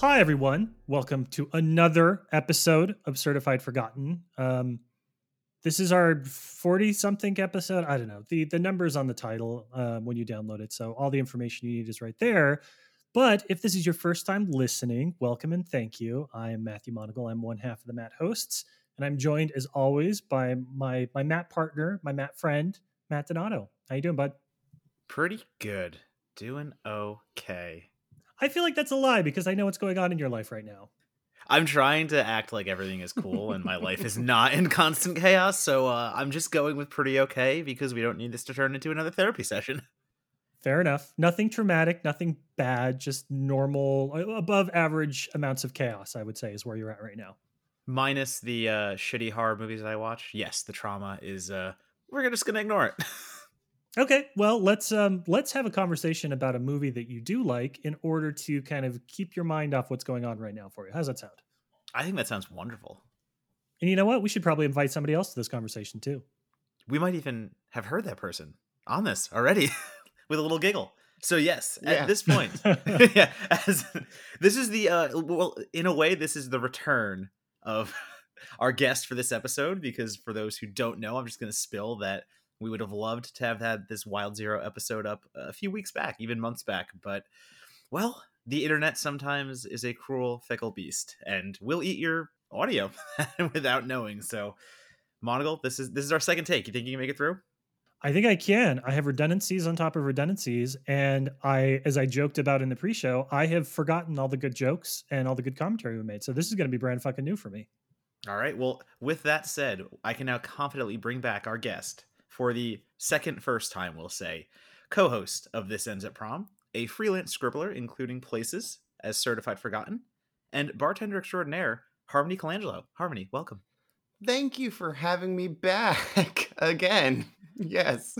Hi everyone. Welcome to another episode of Certified Forgotten. Um, this is our forty-something episode. I don't know the the numbers on the title uh, when you download it, so all the information you need is right there. But if this is your first time listening, welcome and thank you. I am Matthew Monagle. I'm one half of the Matt hosts, and I'm joined as always by my my Matt partner, my Matt friend, Matt Donato. How you doing, bud? Pretty good. Doing okay. I feel like that's a lie because I know what's going on in your life right now. I'm trying to act like everything is cool and my life is not in constant chaos, so uh, I'm just going with pretty okay because we don't need this to turn into another therapy session. Fair enough. Nothing traumatic, nothing bad, just normal, above average amounts of chaos, I would say, is where you're at right now. Minus the uh, shitty horror movies that I watch. Yes, the trauma is, uh, we're just going to ignore it. Okay, well let's um let's have a conversation about a movie that you do like in order to kind of keep your mind off what's going on right now for you. How's that sound? I think that sounds wonderful. And you know what? We should probably invite somebody else to this conversation too. We might even have heard that person on this already with a little giggle. So yes, Yeah. at this point, yeah, as this is the uh well in a way this is the return of our guest for this episode because for those who don't know, I'm just going to spill that we would have loved to have had this Wild Zero episode up a few weeks back, even months back, but well, the internet sometimes is a cruel, fickle beast and will eat your audio without knowing. So, Monagle, this is this is our second take. You think you can make it through? I think I can. I have redundancies on top of redundancies, and I, as I joked about in the pre-show, I have forgotten all the good jokes and all the good commentary we made. So this is going to be brand fucking new for me. All right. Well, with that said, I can now confidently bring back our guest for the second first time, we'll say, co-host of This Ends at Prom, a freelance scribbler, including places as certified forgotten, and bartender extraordinaire, Harmony Colangelo. Harmony, welcome. Thank you for having me back again. Yes.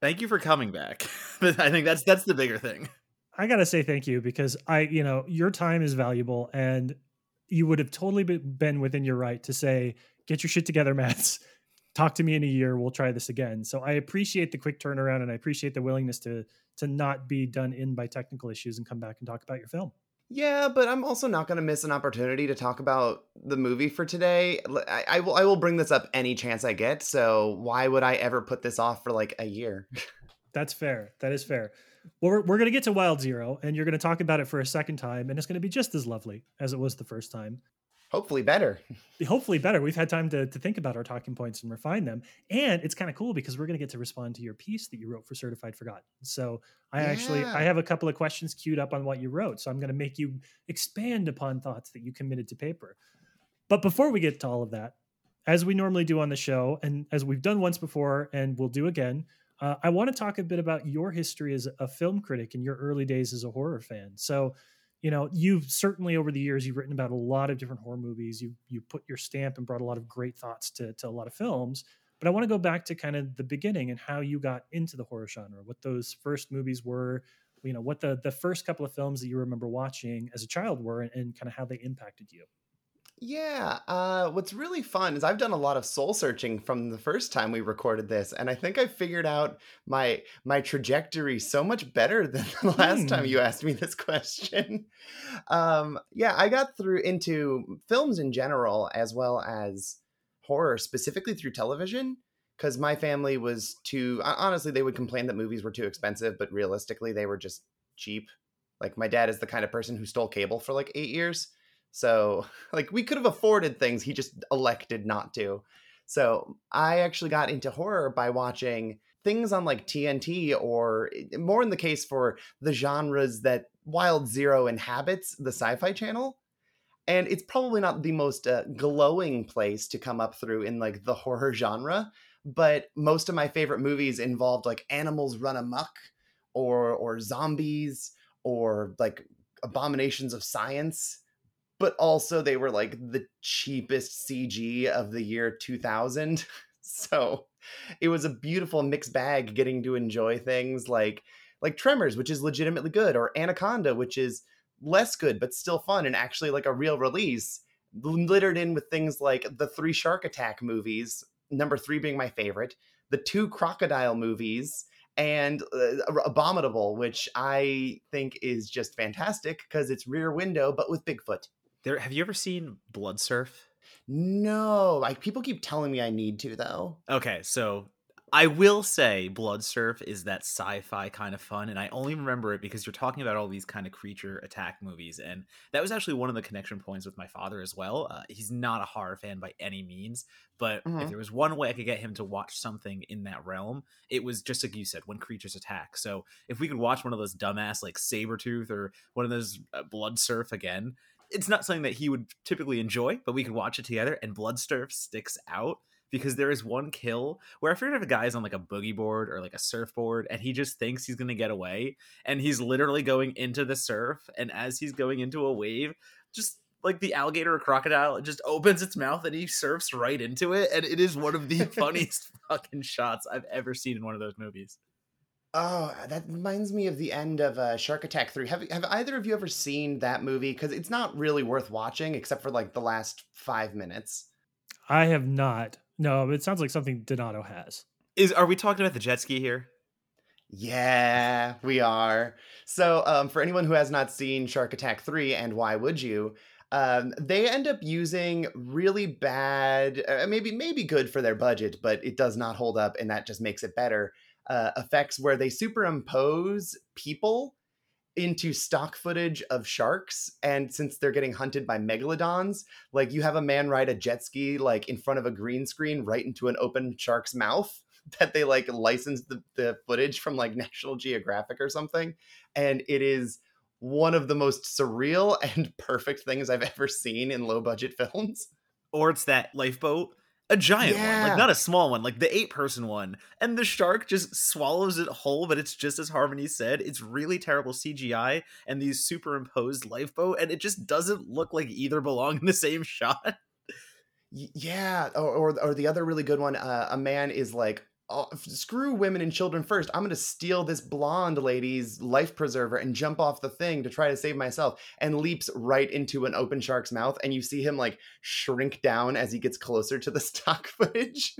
Thank you for coming back. But I think that's that's the bigger thing. I gotta say thank you because I, you know, your time is valuable, and you would have totally been within your right to say, "Get your shit together, Mats. Talk to me in a year. We'll try this again." So I appreciate the quick turnaround, and I appreciate the willingness to to not be done in by technical issues and come back and talk about your film. Yeah, but I'm also not going to miss an opportunity to talk about the movie for today. I, I will I will bring this up any chance I get. So why would I ever put this off for like a year? That's fair. That is fair. Well, we're, we're going to get to Wild Zero, and you're going to talk about it for a second time, and it's going to be just as lovely as it was the first time. Hopefully better. hopefully better. We've had time to, to think about our talking points and refine them. And it's kind of cool because we're going to get to respond to your piece that you wrote for Certified Forgotten. So I actually I have a couple of questions queued up on what you wrote. So I'm going to make you expand upon thoughts that you committed to paper. But before we get to all of that, as we normally do on the show, and as we've done once before and we'll do again, uh, I want to talk a bit about your history as a film critic and your early days as a horror fan. So, you know, you've certainly over the years you've written about a lot of different horror movies. You you put your stamp and brought a lot of great thoughts to to a lot of films. But I want to go back to kind of the beginning and how you got into the horror genre, what those first movies were, you know, what the the first couple of films that you remember watching as a child were, and, and kind of how they impacted you. Yeah, uh, what's really fun is I've done a lot of soul searching from the first time we recorded this, and I think I figured out my my trajectory so much better than the last time Hmm. you asked me this question. Um, yeah, I got through into films in general as well as horror, specifically through television, because my family was too. hon- Honestly, they would complain that movies were too expensive, but realistically, they were just cheap. Like my dad is the kind of person who stole cable for like eight years. So, like, we could have afforded things. He just elected not to. So, I actually got into horror by watching things on like TNT or eh, more in the case for the genres that Wild Zero inhabits, the sci fi channel. And it's probably not the most uh, glowing place to come up through in like the horror genre, but most of my favorite movies involved like animals run amok or or zombies or like abominations of science but also they were like the cheapest CG of the year 2000. So it was a beautiful mixed bag getting to enjoy things like like Tremors, which is legitimately good, or Anaconda, which is less good but still fun and actually like a real release, littered in with things like the three Shark Attack movies, number three being my favorite, the two Crocodile movies, and uh, Abominable, which I think is just fantastic because it's Rear Window but with Bigfoot. There, have you ever seen Blood Surf? No, like people keep telling me I need to though. Okay, so I will say Blood Surf is that sci-fi kind of fun, and I only remember it because you're talking about all these kind of creature attack movies, and that was actually one of the connection points with my father as well. Uh, he's not a horror fan by any means, but mm-hmm. if there was one way I could get him to watch something in that realm, it was just like you said, when creatures attack. So if we could watch one of those dumbass like Sabretooth or one of those uh, Blood Surf again, it's not something that he would typically enjoy, but we could watch it together, and Blood Surf sticks out because there is one kill where I forget if a guy's on like a boogie board or like a surfboard and he just thinks he's gonna get away and he's literally going into the surf and as he's going into a wave, just like the alligator or crocodile, it just opens its mouth and he surfs right into it, and it is one of the funniest fucking shots I've ever seen in one of those movies. Oh, that reminds me of the end of uh, Shark Attack 3. Have have either of you ever seen that movie? Because it's not really worth watching except for like the last five minutes. I have not. No, it sounds like something Donato has. Is are we talking about the jet ski here? Yeah, we are. So, um, for anyone who has not seen Shark Attack 3, and why would you? Um, they end up using really bad, uh, maybe maybe good for their budget, but it does not hold up, and that just makes it better. Uh, effects where they superimpose people into stock footage of sharks and since they're getting hunted by megalodons like you have a man ride a jet ski like in front of a green screen right into an open shark's mouth that they like licensed the, the footage from like national geographic or something and it is one of the most surreal and perfect things i've ever seen in low budget films. Or it's that lifeboat a giant yeah. one, like not a small one, like the eight person one. And the shark just swallows it whole, but it's just as Harmony said, it's really terrible CGI and these superimposed lifeboat, and it just doesn't look like either belong in the same shot. Yeah, or or, or the other really good one, uh, a man is like oh, screw women and children first. I'm going to steal this blonde lady's life preserver and jump off the thing to try to save myself and leaps right into an open shark's mouth. And you see him like shrink down as he gets closer to the stock footage.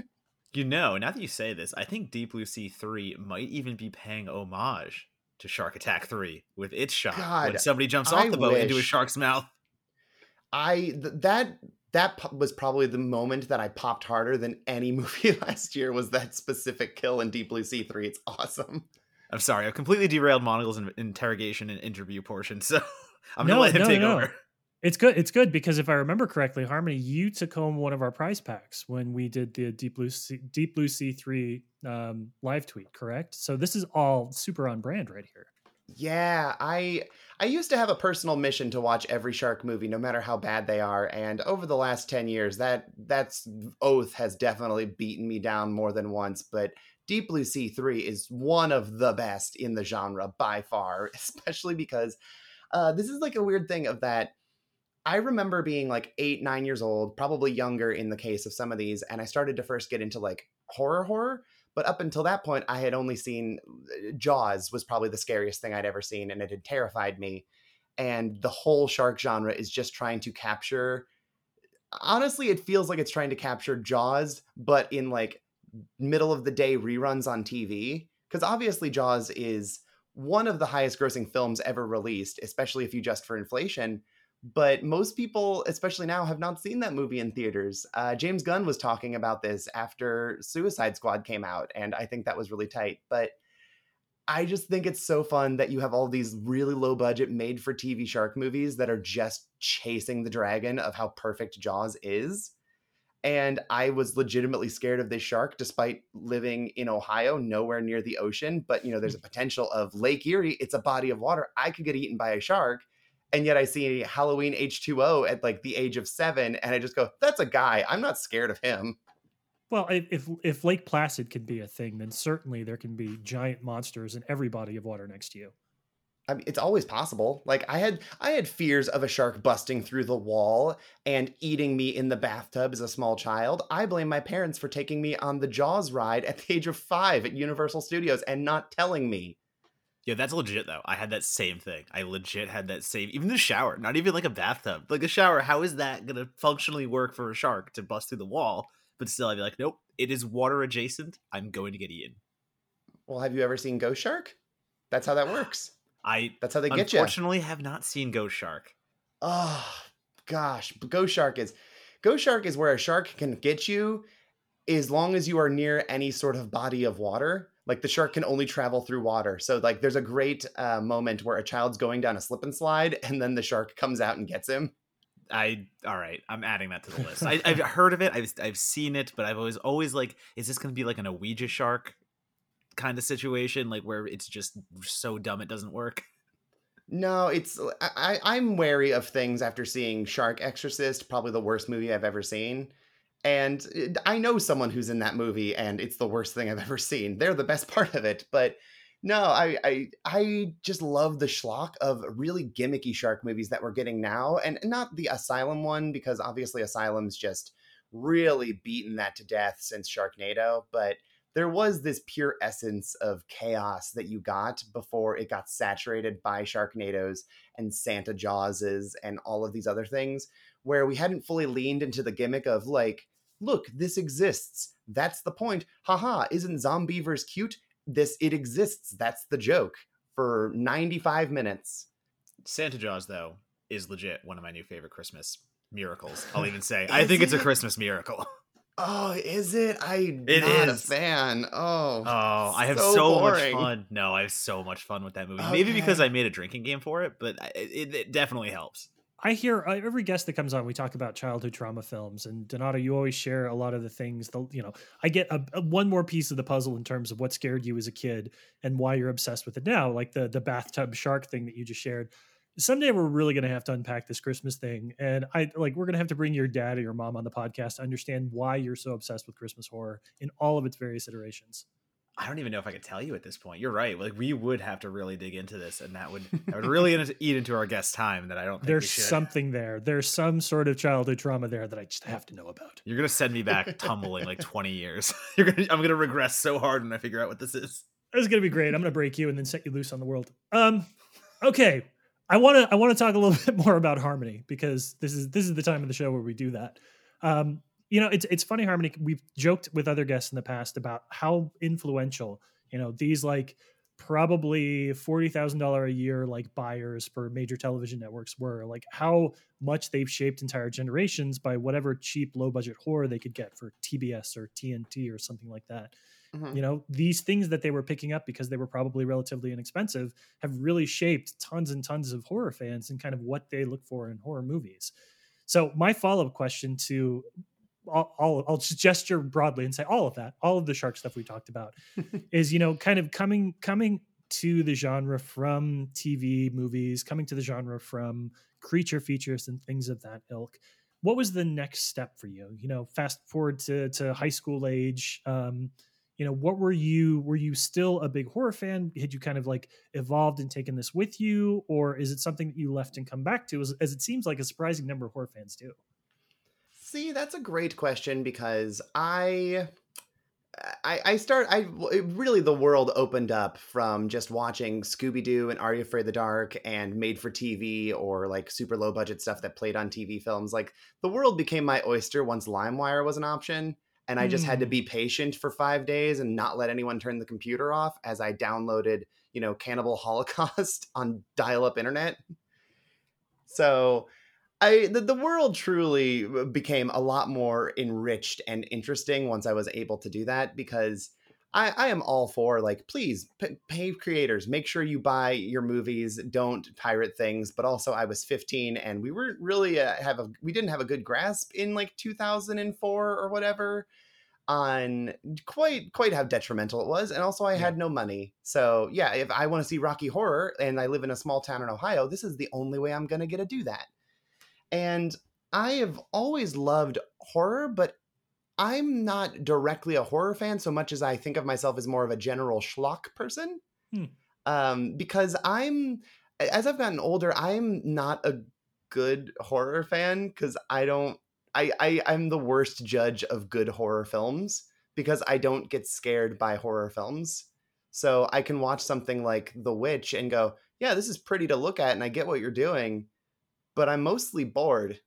You know, now that you say this, I think Deep Blue Sea 3 might even be paying homage to Shark Attack 3 with its shot God, when somebody jumps off I the boat wish. into a shark's mouth. I th- that that was probably the moment that I popped harder than any movie last year was that specific kill in Deep Blue Sea 3. It's awesome. I'm sorry, I've completely derailed Monagle's interrogation and interview portion, so I'm no, gonna let him no, take no. over. It's good. It's good because if I remember correctly, Harmony, you took home one of our prize packs when we did the Deep Blue Sea, Deep Blue Sea three um, live tweet. Correct. So this is all super on brand right here. Yeah, I I used to have a personal mission to watch every shark movie, no matter how bad they are, and over the last ten years, that that's oath has definitely beaten me down more than once. But Deep Blue Sea three is one of the best in the genre by far, especially because uh, this is like a weird thing of that. I remember being like eight, nine years old, probably younger in the case of some of these, and I started to first get into like horror horror but up until that point, I had only seen uh, Jaws was probably the scariest thing I'd ever seen, and it had terrified me. And the whole shark genre is just trying to capture. Honestly, it feels like it's trying to capture Jaws, but in like middle of the day reruns on TV. Because obviously, Jaws is one of the highest grossing films ever released, especially if you just for inflation but most people, especially now, have not seen that movie in theaters. Uh, James Gunn was talking about this after Suicide Squad came out, and I think that was really tight. But I just think it's so fun that you have all these really low budget, made for TV shark movies that are just chasing the dragon of how perfect Jaws is. And I was legitimately scared of this shark despite living in Ohio, nowhere near the ocean. But, you know, there's a potential of Lake Erie. It's a body of water. I could get eaten by a shark and yet I see Halloween H2O at like the age of seven, and I just go, that's a guy. I'm not scared of him. Well, if if Lake Placid can be a thing, then certainly there can be giant monsters in every body of water next to you. I mean, it's always possible. Like I had I had fears of a shark busting through the wall and eating me in the bathtub as a small child. I blame my parents for taking me on the Jaws ride at the age of 5 at Universal Studios and not telling me. Yeah, that's legit though. I had that same thing. I legit had that same even the shower, not even like a bathtub. Like a shower, how is that gonna functionally work for a shark to bust through the wall? But still I'd be like, nope, it is water adjacent. I'm going to get eaten. Well, have you ever seen Ghost Shark? That's how that works. I That's how they get you. unfortunately have not seen Ghost Shark. Oh gosh, Ghost Shark is Ghost Shark is where a shark can get you as long as you are near any sort of body of water. Like the shark can only travel through water. So like there's a great uh, moment where a child's going down a slip and slide, and then the shark comes out and gets him. I all right. I'm adding that to the list. I, I've heard of it. I've I've seen it, but I've always always like, is this going to be like an Ouija shark kind of situation, like where it's just so dumb it doesn't work? No, it's I, I'm wary of things after seeing Shark Exorcist, probably the worst movie I've ever seen. And eh, I know someone who's in that movie, and it's the worst thing I've ever seen. They're the best part of it, but no, I I I just love the schlock of really gimmicky shark movies that we're getting now, and not the Asylum one because obviously Asylum's just really beaten that to death since Sharknado, but there was this pure essence of chaos that you got before it got saturated by Sharknadoes and Santa Jawses and all of these other things, where we hadn't fully leaned into the gimmick of like, look, this exists. That's the point. Haha, isn't Zombeavers cute? This it exists. That's the joke for 95 minutes. Santa Jaws though is legit one of my new favorite Christmas miracles. I'll even say I think it's a? Christmas miracle. Oh, is it? I'm It not is. a fan. Oh, Oh, I have so so, much fun. No, I have so much fun with that movie. Maybe because I made a drinking game for it, but I- it, it definitely helps. I hear uh, every guest that comes on, we talk about childhood trauma films, and Donato, you always share a lot of the things. The you know, I get a, a- one more piece of the puzzle in terms of what scared you as a kid and why you're obsessed with it now, like the the bathtub shark thing that you just shared. Someday we're really going to have to unpack this Christmas thing, and I like we're going to have to bring your dad or your mom on the podcast to understand why you're so obsessed with Christmas horror in all of its various iterations. I don't even know if I could tell you at this point. You're right. Like we would have to really dig into this, and that would that would really eat into our guest time. That I don't think There's should. something there. There's some sort of childhood trauma there that I just have to know about. You're gonna send me back tumbling like 20 years. You're gonna. I'm gonna regress so hard when I figure out what this is. Is gonna be great. I'm gonna break you and then set you loose on the world. Um, okay. I want to I want to talk a little bit more about harmony because this is this is the time of the show where we do that. Um, you know, it's it's funny harmony. We've joked with other guests in the past about how influential you know these like probably forty thousand dollar a year like buyers for major television networks were like how much they've shaped entire generations by whatever cheap low budget horror they could get for TBS or TNT or something like that Mhm. you know these things that they were picking up because they were probably relatively inexpensive have really shaped tons and tons of horror fans and kind of what they look for in horror movies so my follow-up question to I'll, I'll, I'll just gesture broadly and say all of that all of the shark stuff we talked about is you know kind of coming coming to the genre from tv movies coming to the genre from creature features and things of that ilk. What was the next step for you? You know fast forward to to high school age um you know what were you were you still a big horror fan? Had you kind of like evolved and taken this with you or is it something that you left and come back to? As, as it seems like a surprising number of horror fans do See, that's a great question because I, I, I start. I really the world opened up from just watching Scooby Doo and Are You Afraid of the Dark and made for TV or like super low budget stuff that played on TV films. Like the world became my oyster once LimeWire was an option, and I just had to Mm. be patient for five days and not let anyone turn the computer off as I downloaded, you know, Cannibal Holocaust on dial-up internet. So I the, the world truly uh, became a lot more enriched and interesting once I was able to do that because I, I am all for like please p- pay creators make sure you buy your movies don't pirate things but also I was 15 and we weren't really uh, have a we didn't have a good grasp in like 2004 or whatever on quite quite how detrimental it was and also I had no money. So yeah if I want to see Rocky Horror and I live in a small town in Ohio this is the only way I'm gonna get to do that and I have always loved horror, but I'm not directly a horror fan so much as I think of myself as more of a general schlock person. Hmm. Um, because I'm, as I've gotten older, I'm not a good horror fan because I don't, I, I, I'm the worst judge of good horror films because I don't get scared by horror films. So I can watch something like The Witch and go, yeah, this is pretty to look at and I get what you're doing but I'm mostly bored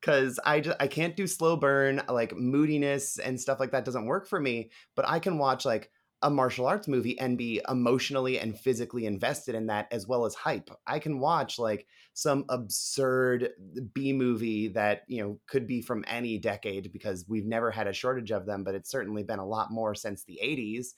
because I just I can't do slow burn like moodiness and stuff like that doesn't work for me. But I can watch like a martial arts movie and be emotionally and physically invested in that as well as hype. I can watch like some absurd uh, B movie that, you know, could be from any decade because we've never had a shortage of them, but it's certainly been a lot more since the 80s.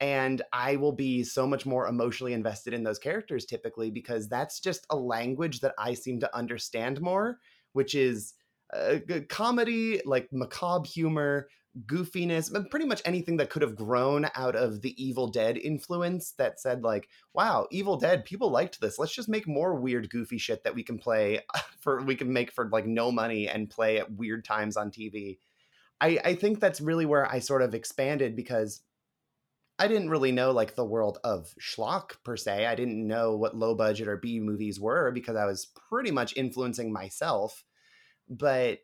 And I will be so much more emotionally invested in those characters typically because that's just a language that I seem to understand more, which is uh, comedy, like macabre humor, goofiness, but pretty much anything that could have grown out of the Evil Dead influence that said, like, wow, Evil Dead, people liked this. Let's just make more weird, goofy shit that we can play for, we can make for like no money and play at weird times on TV. I, I think that's really where I sort of expanded because I didn't really know like the world of schlock per se. I didn't know what low budget or B movies were because I was pretty much influencing myself. But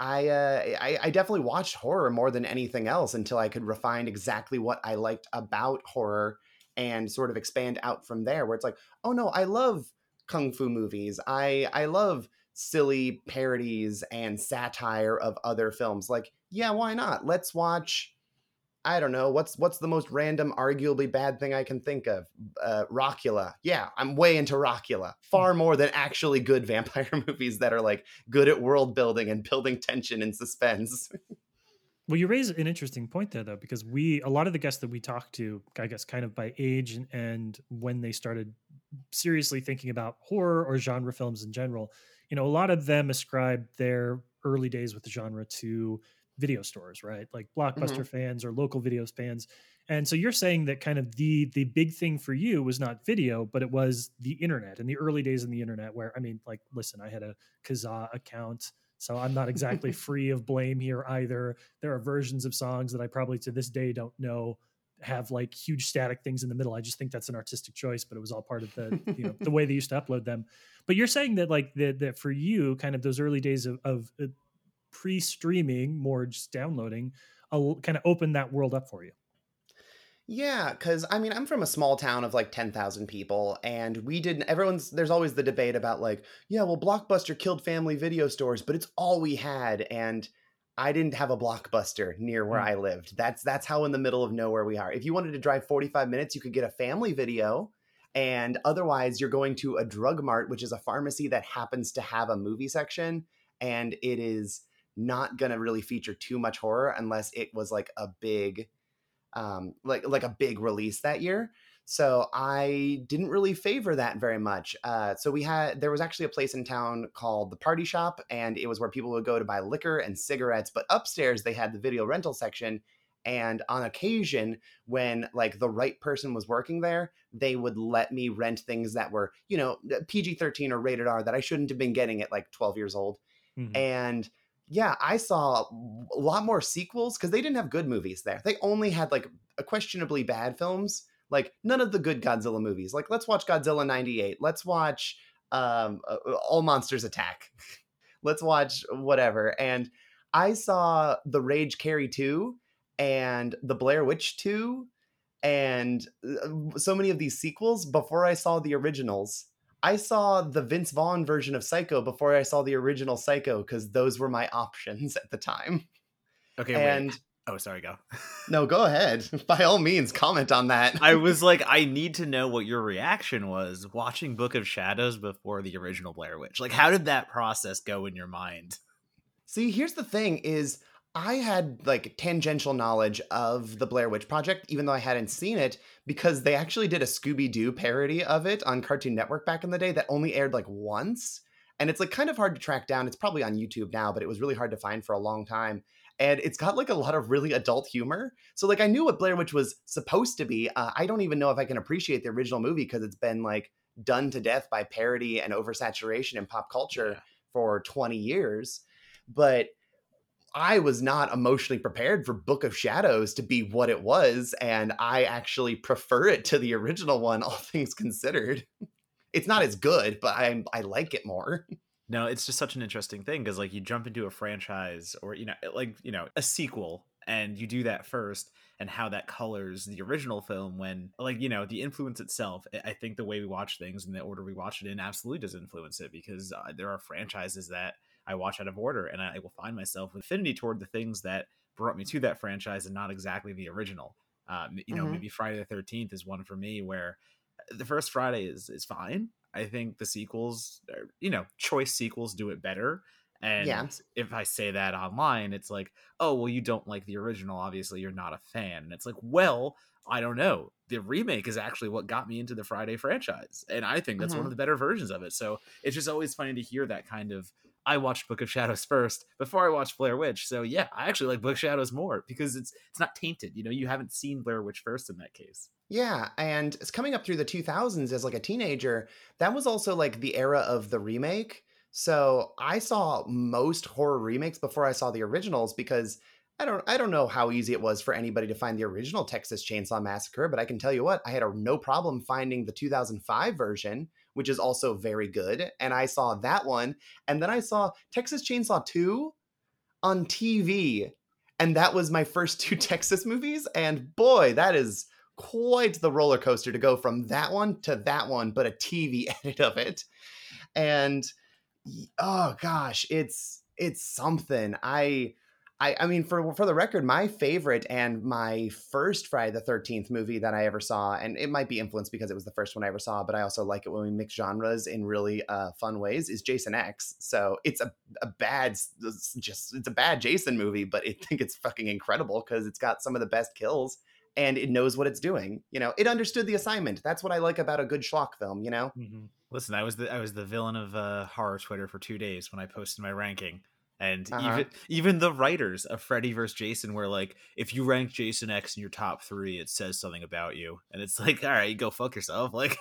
I, uh, I, I definitely watched horror more than anything else until I could refine exactly what I liked about horror and sort of expand out from there. Where it's like, oh no, I love kung fu movies. I I love silly parodies and satire of other films. Like, yeah, why not? Let's watch I don't know what's what's the most random, arguably bad thing I can think of. Uh, Rockula. Yeah, I'm way into Rockula. Far more than actually good vampire movies that are like good at world building and building tension and suspense. well, you raise an interesting point there, though, because we a lot of the guests that we talk to, I guess, kind of by age and, and when they started seriously thinking about horror or genre films in general, you know, a lot of them ascribe their early days with the genre to video stores, right? Like blockbuster mm-hmm. fans or local videos fans. And so you're saying that kind of the the big thing for you was not video, but it was the internet and the early days in the internet where I mean, like, listen, I had a Kazaa account. So I'm not exactly free of blame here either. There are versions of songs that I probably to this day don't know have like huge static things in the middle. I just think that's an artistic choice, but it was all part of the you know the way they used to upload them. But you're saying that like that that for you, kind of those early days of, of uh, pre-streaming, more just downloading, kind of open that world up for you. Yeah, because I mean, I'm from a small town of like 10,000 people, and we didn't. Everyone's there's always the debate about like, yeah, well, Blockbuster killed family video stores, but it's all we had, and I didn't have a Blockbuster near where mm. I lived. That's that's how in the middle of nowhere we are. If you wanted to drive 45 minutes, you could get a family video, and otherwise, you're going to a drug mart, which is a pharmacy that happens to have a movie section, and it is not gonna really feature too much horror unless it was like a big um like like a big release that year. So i didn't really favor that very much. Uh so we had there was actually a place in town called the party shop and it was where people would go to buy liquor and cigarettes but upstairs they had the video rental section and on occasion when like the right person was working there they would let me rent things that were you know pg-13 or rated r that i shouldn't have been getting at like 12 years old. Mm-hmm. and yeah, I saw a lot more sequels because they didn't have good movies there. They only had like questionably bad films, like none of the good Godzilla movies. Like, let's watch Godzilla 98. Let's watch um, uh, uh, All Monsters Attack. let's watch whatever. And I saw The Rage Carrie 2 and The Blair Witch 2 and uh, so many of these sequels before I saw the originals I saw the Vince Vaughn version of Psycho before I saw the original Psycho because those were my options at the time. Okay, and wait. Oh, sorry, go. no, go ahead. By all means, comment on that. I was like, I need to know what your reaction was watching Book of Shadows before the original Blair Witch. Like, how did that process go in your mind? See, here's the thing is I had like tangential knowledge of the Blair Witch Project, even though I hadn't seen it, because they actually did a Scooby Doo parody of it on Cartoon Network back in the day that only aired like once. And it's like kind of hard to track down. It's probably on YouTube now, but it was really hard to find for a long time. And it's got like a lot of really adult humor. So, like, I knew what Blair Witch was supposed to be. Uh, I don't even know if I can appreciate the original movie because it's been like done to death by parody and oversaturation in pop culture yeah. for 20 years. But I was not emotionally prepared for Book of Shadows to be what it was, and I actually prefer it to the original one, all things considered. It's not as good, but I I like it more. No, it's just such an interesting thing because like you jump into a franchise or you know like you know a sequel and you do that first and how that colors the original film when like you know the influence itself i think the way we watch things and the order we watch it in absolutely does influence it because uh, there are franchises that I watch out of order, and I will find myself with affinity toward the things that brought me to that franchise and not exactly the original. Um, you know, Mhm. maybe Friday the Thirteenth is one for me where the first Friday is is fine. I think the sequels, are, you know, choice sequels do it better. And Yeah. if I say that online, it's like, oh, well, you don't like the original. Obviously, you're not a fan. And it's like, well, I don't know. The remake is actually what got me into the Friday franchise. And I think that's one Mhm. of the better versions of it. So it's just always funny to hear that kind of. I watched Book of Shadows first before I watched Blair Witch. So yeah, I actually like Book of Shadows more because it's it's not tainted. You know, you haven't seen Blair Witch first in that case. Yeah, and it's coming up through the 2000s as like a teenager. That was also like the era of the remake. So I saw most horror remakes before I saw the originals because I don't I don't know how easy it was for anybody to find the original Texas Chainsaw Massacre, but I can tell you what, I had a no problem finding the 2005 version, which is also very good, and I saw that one, and then I saw Texas Chainsaw 2 on TV, and that was my first two Texas movies, and boy, that is quite the roller coaster to go from that one to that one, but a TV edit of it. And oh gosh, it's it's something. I I I mean for for the record, my favorite and my first Friday the 13th movie that I ever saw, and it might be influenced because it was the first one I ever saw, but I also like it when we mix genres in really uh, fun ways, is Jason X. So it's a, a bad just it's a bad Jason movie, but I think it's fucking incredible because it's got some of the best kills and it knows what it's doing. You know, it understood the assignment. That's what I like about a good schlock film. You know, Mhm. Listen, I was the I was the villain of uh, horror Twitter for two days when I posted my ranking, and Uh-huh. even even the writers of Freddy vs. Jason were like, if you rank Jason X in your top three, it says something about you, and it's like, all right, go fuck yourself. Like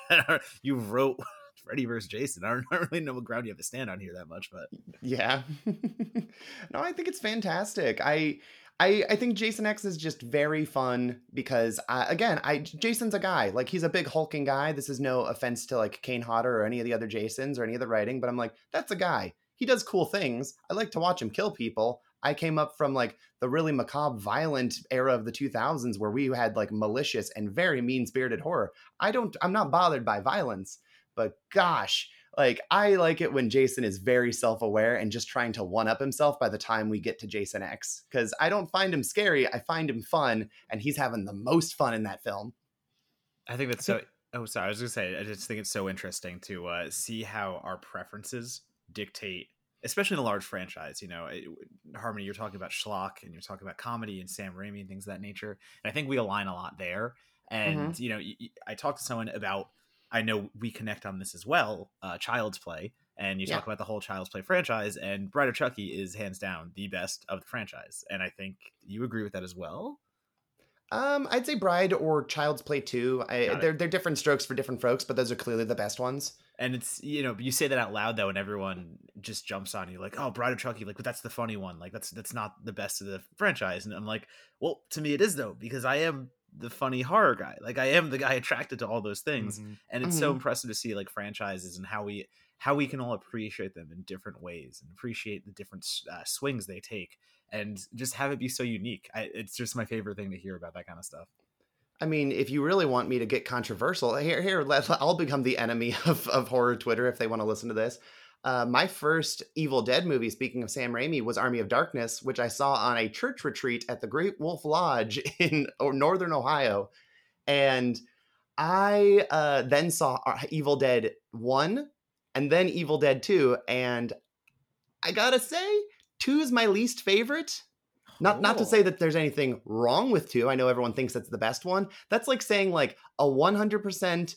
you wrote Freddy vs. Jason. I don't, I don't really know what ground you have to stand on here that much, but yeah. no, I think it's fantastic. I. I, I think Jason X is just very fun because uh, again, I Jason's a guy like he's a big hulking guy. This is no offense to like Kane Hodder or any of the other Jasons or any of the writing, but I'm like that's a guy. He does cool things. I like to watch him kill people. I came up from like the really macabre, violent era of the 2000s where we had like malicious and very mean spirited horror. I don't, I'm not bothered by violence, but gosh, like I like it when Jason is very self aware and just trying to one up himself by the time we get to Jason X. Because I don't find him scary, I find him fun, and he's having the most fun in that film. I think that's so. Oh, sorry. I was gonna say. I just think it's so interesting to uh, see how our preferences dictate, especially in a large franchise. You know, it, Harmony, you're talking about schlock, and you're talking about comedy and Sam Raimi and things of that nature. And I think we align a lot there. And you know, I talked to someone about. I know we connect on this as well. Uh, Child's Play, and you Yeah. talk about the whole Child's Play franchise, and Bride of Chucky is hands down the best of the franchise. And I think you agree with that as well. Um, I'd say Bride or Child's Play 2. I, they're, they're different strokes for different folks, but those are clearly the best ones. And it's you know you say that out loud though and everyone just jumps on you like oh bride of chucky like but that's the funny one. Like that's that's not the best of the franchise. And i'm like well to me it is though because i am the funny horror guy. Like i am the guy attracted to all those things. Mhm. and it's so Mhm. impressive to see like franchises and how we how we can all appreciate them in different ways and appreciate the different uh, swings they take and just have it be so unique. I, it's just my favorite thing to hear about that kind of stuff I mean, if you really want me to get controversial, here, here, let, I'll become the enemy of, of horror Twitter if they want to listen to this. Uh, my first Evil Dead movie, speaking of Sam Raimi, was Army of Darkness, which I saw on a church retreat at the Great Wolf Lodge in Northern Ohio. And I uh, then saw uh, Evil Dead 1 and then Evil Dead 2. And I gotta say, 2 is my least favorite. Not not to say that there's anything wrong with two. I know everyone thinks that's the best one. That's like saying like a 100%,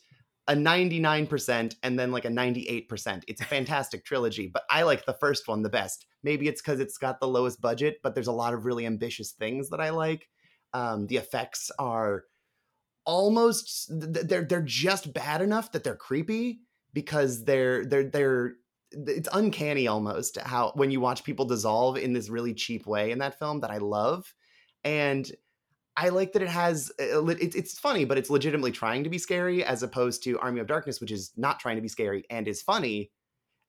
a 99%, and then like a 98%. It's a fantastic trilogy, but I like the first one the best. Maybe it's because it's got the lowest budget, but there's a lot of really ambitious things that I like. Um, the effects are almost they're they're just bad enough that they're creepy because they're they're they're it's uncanny almost how when you watch people dissolve in this really cheap way in that film that I love, and I like that it has it's it's funny, but it's legitimately trying to be scary as opposed to Army of Darkness, which is not trying to be scary and is funny,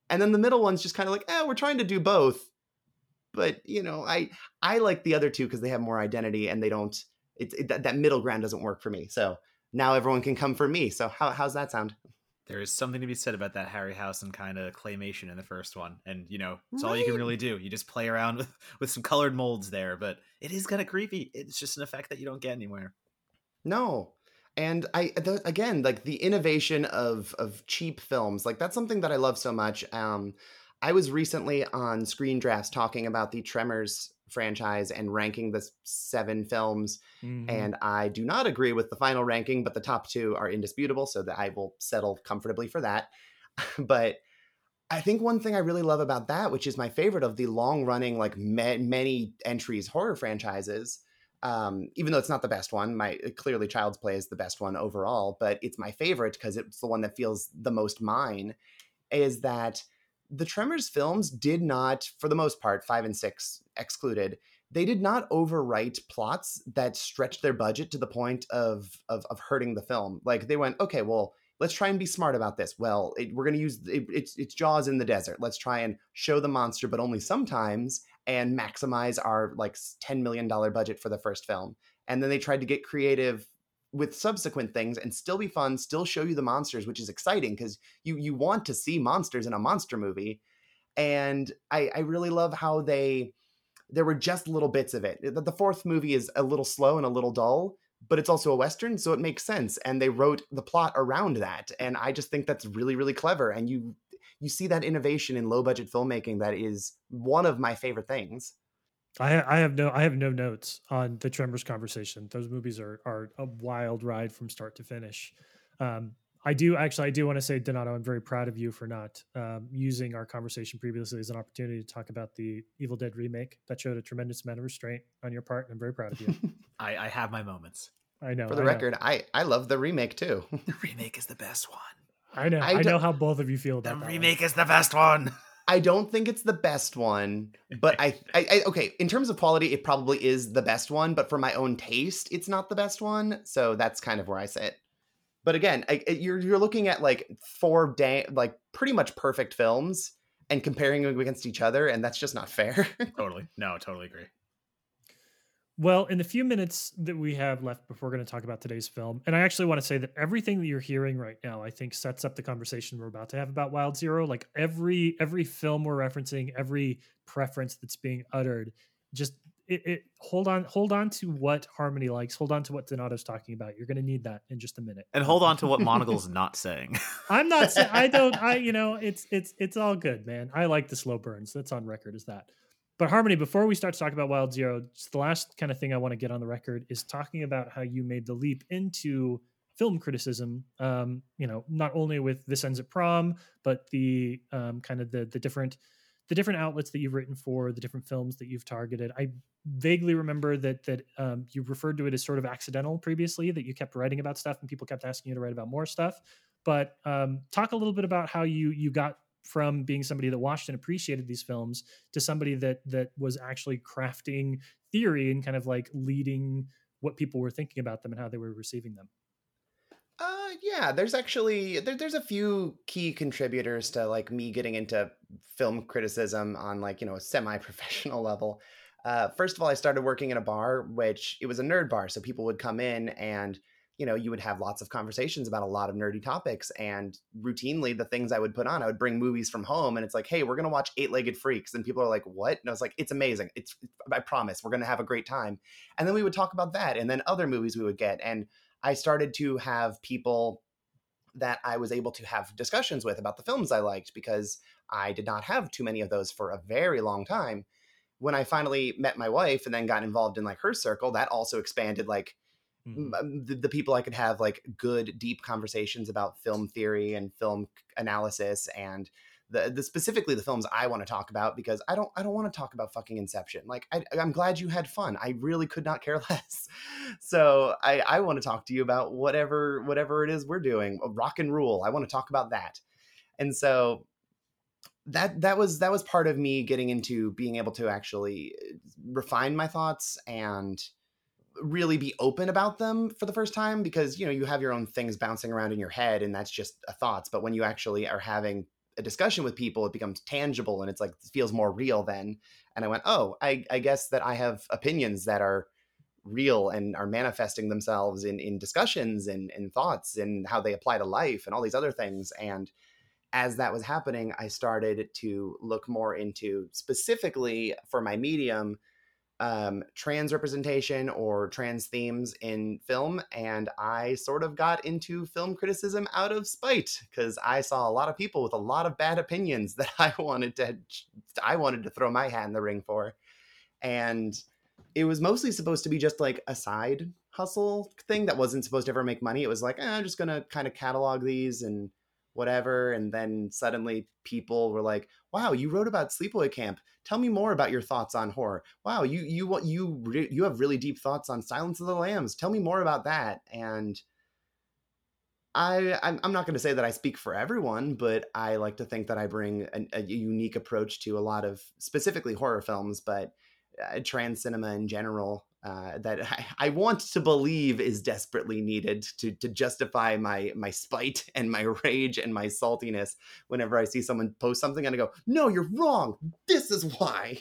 and then the middle one's just kind of like, eh, we're trying to do both, but you know, I I like the other two because they have more identity and they don't. It, it that, that middle ground doesn't work for me. So now everyone can come for me. So how how's that sound? There is something to be said about that Harryhausen kind of claymation in the first one, and you know, it's all you can really do. You just play around with with some colored molds there, but it is kind of creepy. It's just an effect that you don't get anywhere. No. And I th- again like the innovation of of cheap films like that's something that I love so much. Um, I was recently on Screen Drafts talking about the Tremors franchise and ranking the seven films, Mhm. and I do not agree with the final ranking, but the top two are indisputable, so that I will settle comfortably for that. but I think one thing I really love about that, which is my favorite of the long running, like ma- many entries horror franchises, um, even though it's not the best one, my clearly Child's Play is the best one overall, but it's my favorite because it's the one that feels the most mine. Is that the Tremors films did not, for the most part, five and six excluded, they did not overwrite plots that stretched their budget to the point of of, of hurting the film. Like they went, okay, well, let's try and be smart about this. Well, it, we're going to use it, it's it's Jaws in the desert. Let's try and show the monster, but only sometimes, and maximize our like ten million dollar budget for the first film. And then they tried to get creative with subsequent things and still be fun, still show you the monsters, which is exciting because you you want to see monsters in a monster movie. And I, I really love how they there were just little bits of it. The, fourth movie is a little slow and a little dull, but it's also a western, so it makes sense. And they wrote the plot around that, and I just think that's really really clever. And you you see that innovation in low budget filmmaking that is one of my favorite things. I, I have no I have no notes on the Tremors conversation. Those movies are are a wild ride from start to finish. Um, I do actually I do want to say Donato, I'm very proud of you for not um, using our conversation previously as an opportunity to talk about the Evil Dead remake. That showed a tremendous amount of restraint on your part. and I'm very proud of you. I, I have my moments. I know. For the I know. record, I I love the remake too. The remake is the best one. I know. I I, know how both of you feel The about that. one. remake is the best one. I don't think it's the best one, but I, I, I okay. In terms of quality, it probably is the best one, but for my own taste, it's not the best one. So that's kind of where I sit. But again, I, you're you're looking at like four day, like pretty much perfect films, and comparing them against each other, and that's just not fair. Totally. No, totally agree. Well, in the few minutes that we have left before we're going to talk about today's film, and I actually want to say that everything that you're hearing right now, I think, sets up the conversation we're about to have about Wild Zero. Like every every film we're referencing, every preference that's being uttered, just it, it hold on, hold on to what Harmony likes, hold on to what Donato's talking about. You're going to need that in just a minute. And hold on to what Monagle's not saying. I'm not saying I don't. I you know it's it's it's all good, man. I like the slow burns. That's on record as that. But Harmony, before we start to talk about Wild Zero, the last kind of thing I want to get on the record is talking about how you made the leap into film criticism. Um, you know, not only with This Ends at Prom, but the um, kind of the the different the different outlets that you've written for, the different films that you've targeted. I vaguely remember that that um, you referred to it as sort of accidental previously, that you kept writing about stuff and people kept asking you to write about more stuff. But um, talk a little bit about how you you got from being somebody that watched and appreciated these films to somebody that that was actually crafting theory and kind of like leading what people were thinking about them and how they were receiving them. Uh, yeah, there's actually there, there's a few key contributors to like me getting into film criticism on like you know a semi-professional level. Uh, first of all, I started working in a bar, which it was a nerd bar, so people would come in and you know you would have lots of conversations about a lot of nerdy topics. And routinely, the things I would put on, I would bring movies from home, and it's like, hey, we're gonna watch Eight Legged Freaks, and people are like, what? And I was like, it's amazing. It's I promise, we're gonna have a great time. And then we would talk about that, and then other movies we would get, and I started to have people that I was able to have discussions with about the films I liked because I did not have too many of those for a very long time. When I finally met my wife and then got involved in like her circle, that also expanded like Mhm. the, the people I could have like good, deep conversations about film theory and film analysis and the, the specifically the films I want to talk about because I don't I don't want to talk about fucking Inception. Like I, I'm glad you had fun. I really could not care less. So I I want to talk to you about whatever whatever it is we're doing. Rock and rule. I want to talk about that. And so that that was that was part of me getting into being able to actually uh, refine my thoughts and really be open about them for the first time because you know you have your own things bouncing around in your head and that's just a thoughts but when you actually are having a discussion with people it becomes tangible and it's like it feels more real then. And i went oh i, I guess that i have opinions that are real and are manifesting themselves in in discussions and in thoughts and how they apply to life and all these other things. And as that was happening i started to look more into specifically for my medium um, trans representation or trans themes in film, and I sort of got into film criticism out of spite because I saw a lot of people with a lot of bad opinions that I wanted to I wanted to throw my hat in the ring for, and it was mostly supposed to be just like a side hustle thing that wasn't supposed to ever make money. It was like eh, I'm just gonna kind of catalog these and whatever, and then suddenly people were like, "Wow, you wrote about Sleepaway Camp." Tell me more about your thoughts on horror. Wow you you you you have really deep thoughts on silence of the lambs. Tell me more about that and I, I'm not going to say that I speak for everyone, but I like to think that I bring a, a unique approach to a lot of specifically horror films, but uh, trans cinema in general uh, that I, I, want to believe is desperately needed to to justify my my spite and my rage and my saltiness whenever I see someone post something and I go, no, you're wrong. This is why.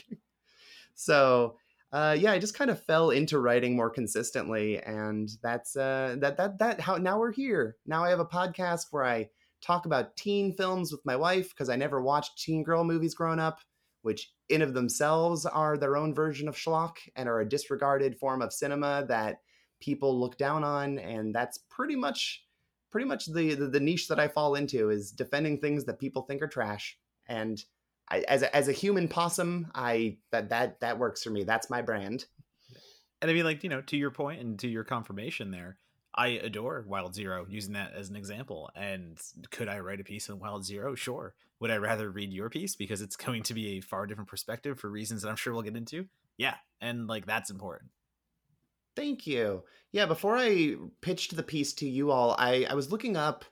so uh, yeah, I just kind of fell into writing more consistently, and that's uh, that that that how now we're here. Now I have a podcast where I talk about teen films with my wife because I never watched teen girl movies growing up which in of themselves are their own version of schlock and are a disregarded form of cinema that people look down on and that's pretty much pretty much the, the, the niche that i fall into is defending things that people think are trash. And I, as a, as a human possum i that that that works for me. That's my brand. And i mean like you know to your point and to your confirmation there I adore Wild Zero, using that as an example. And could I write a piece on Wild Zero? Sure. Would I rather read your piece because it's going to be a far different perspective for reasons that I'm sure we'll get into? Yeah. And like that's important. Thank you. Yeah, before I pitched the piece to you all, I, I was looking up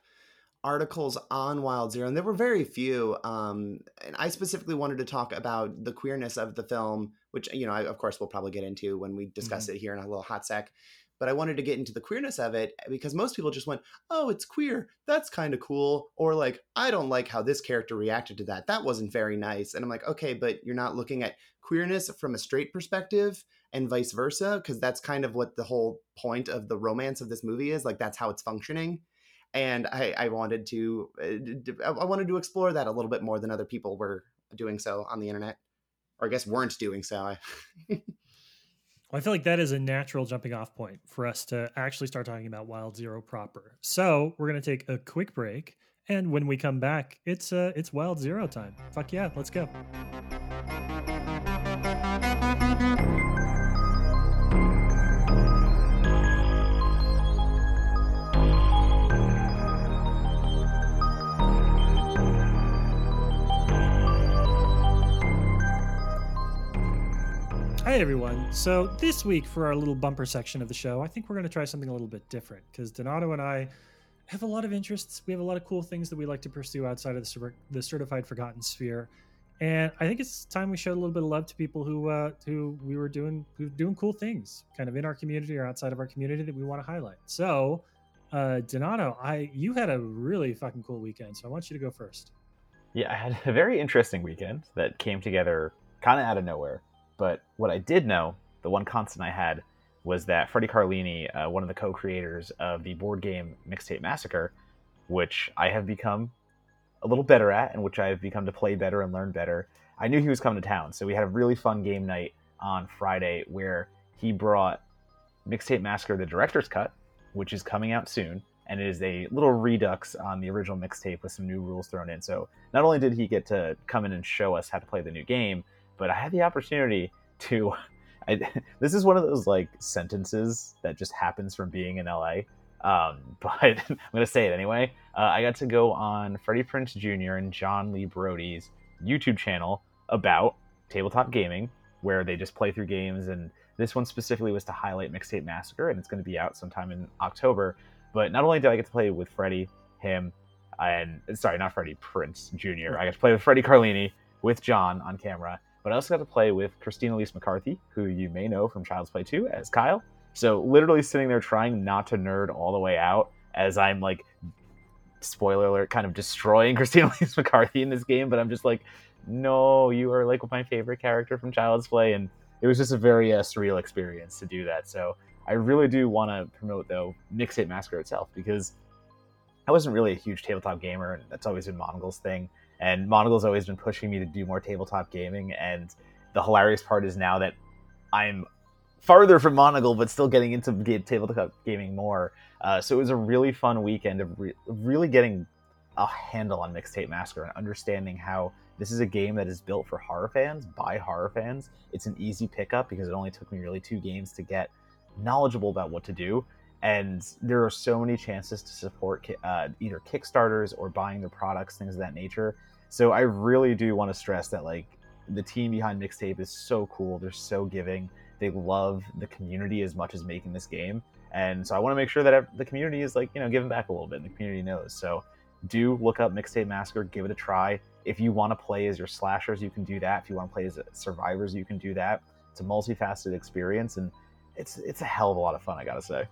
articles on Wild Zero, and there were very few. Um, and I specifically wanted to talk about the queerness of the film, which, you know, I, of course, we'll probably get into when we discuss mm-hmm. it here in a little hot sec but I wanted to get into the queerness of it eh, because most people just went, "Oh, it's queer. That's kind of cool." Or like, "I don't like how this character reacted to that. That wasn't very nice." And I'm like, "Okay, but you're not looking at queerness from a straight perspective and vice versa because that's kind of what the whole point of the romance of this movie is. Like that's how it's functioning." And I, I wanted to uh, I wanted to explore that a little bit more than other people were doing so on the internet, or I guess weren't doing so. Well, I feel like that is a natural jumping off point for us to actually start talking about Wild Zero proper. So we're gonna take a quick break, and when we come back, it's uh it's Wild Zero time. Fuck yeah, let's go. Hi, everyone. So, this week for our little bumper section of the show, I think we're going to try something a little bit different because Donato and I have a lot of interests. We have a lot of cool things that we like to pursue outside of the, the certified forgotten sphere. And I think it's time we showed a little bit of love to people who uh, who we were doing who doing cool things, kind of in our community or outside of our community that we want to highlight. So, uh, Donato, I you had a really fucking cool weekend, so I want you to go first. Yeah, I had a very interesting weekend that came together kind of out of nowhere. But what I did know, the one constant I had, was that Freddie Carlini, uh, one of the co-creators of the board game Mixtape Massacre, which I have become a little better at, and which I've become to play better and learn better. I knew he was coming to town, so we had a really fun game night on Friday where he brought Mixtape Massacre: The Director's Cut, which is coming out soon, and it is a little redux on the original mixtape with some new rules thrown in. So not only did he get to come in and show us how to play the new game, but I had the opportunity to. I, this is one of those like sentences that just happens from being in LA. Um, but I'm gonna say it anyway. Uh, I got to go on Freddie Prinze Jr. and Jon Lee Brody's YouTube channel about tabletop gaming, where they just play through games. And this one specifically was to highlight Mixtape Massacre, and it's to be out sometime in October. But not only did I get to play with Freddie, him, and sorry, not Freddie Prinze Jr. I got to play with Freddie Carlini with John on camera, but I also got to play with Christine Elise McCarthy, who you may know from Child's Play 2 as Kyle. So literally sitting there trying not to nerd all the way out as I'm like, spoiler alert, kind of destroying Christine Elise McCarthy in this game. But I'm just like, no, you are like my favorite character from Child's Play, and it was just a very uh, surreal experience to do that. So I really do want to promote though Mixtape Massacre itself because I wasn't really a huge tabletop gamer, and that's always been Monagle's thing. And Monagle's always been pushing me to do more tabletop gaming. And the hilarious part is now that I'm farther from Monagle, but still getting into tabletop gaming more. Uh, so it was a really fun weekend of re- really getting a handle on Mixtape Massacre and understanding how this is a game that is built for horror fans by horror fans. It's an easy pickup because it only took me really two games to get knowledgeable about what to do. And there are so many chances to support uh, either Kickstarters or buying their products, things of that nature. So I really do want to stress that like the team behind Mixtape is so cool. They're so giving. They love the community as much as making this game. And so I want to make sure that the community is like, you know, giving back a little bit and the community knows. So do look up Mixtape Massacre, give it a try. If you want to play as your slashers, you can do that. If you want to play as uh, survivors, you can do that. It's a multifaceted experience and it's it's a hell of a lot of fun, I gotta say.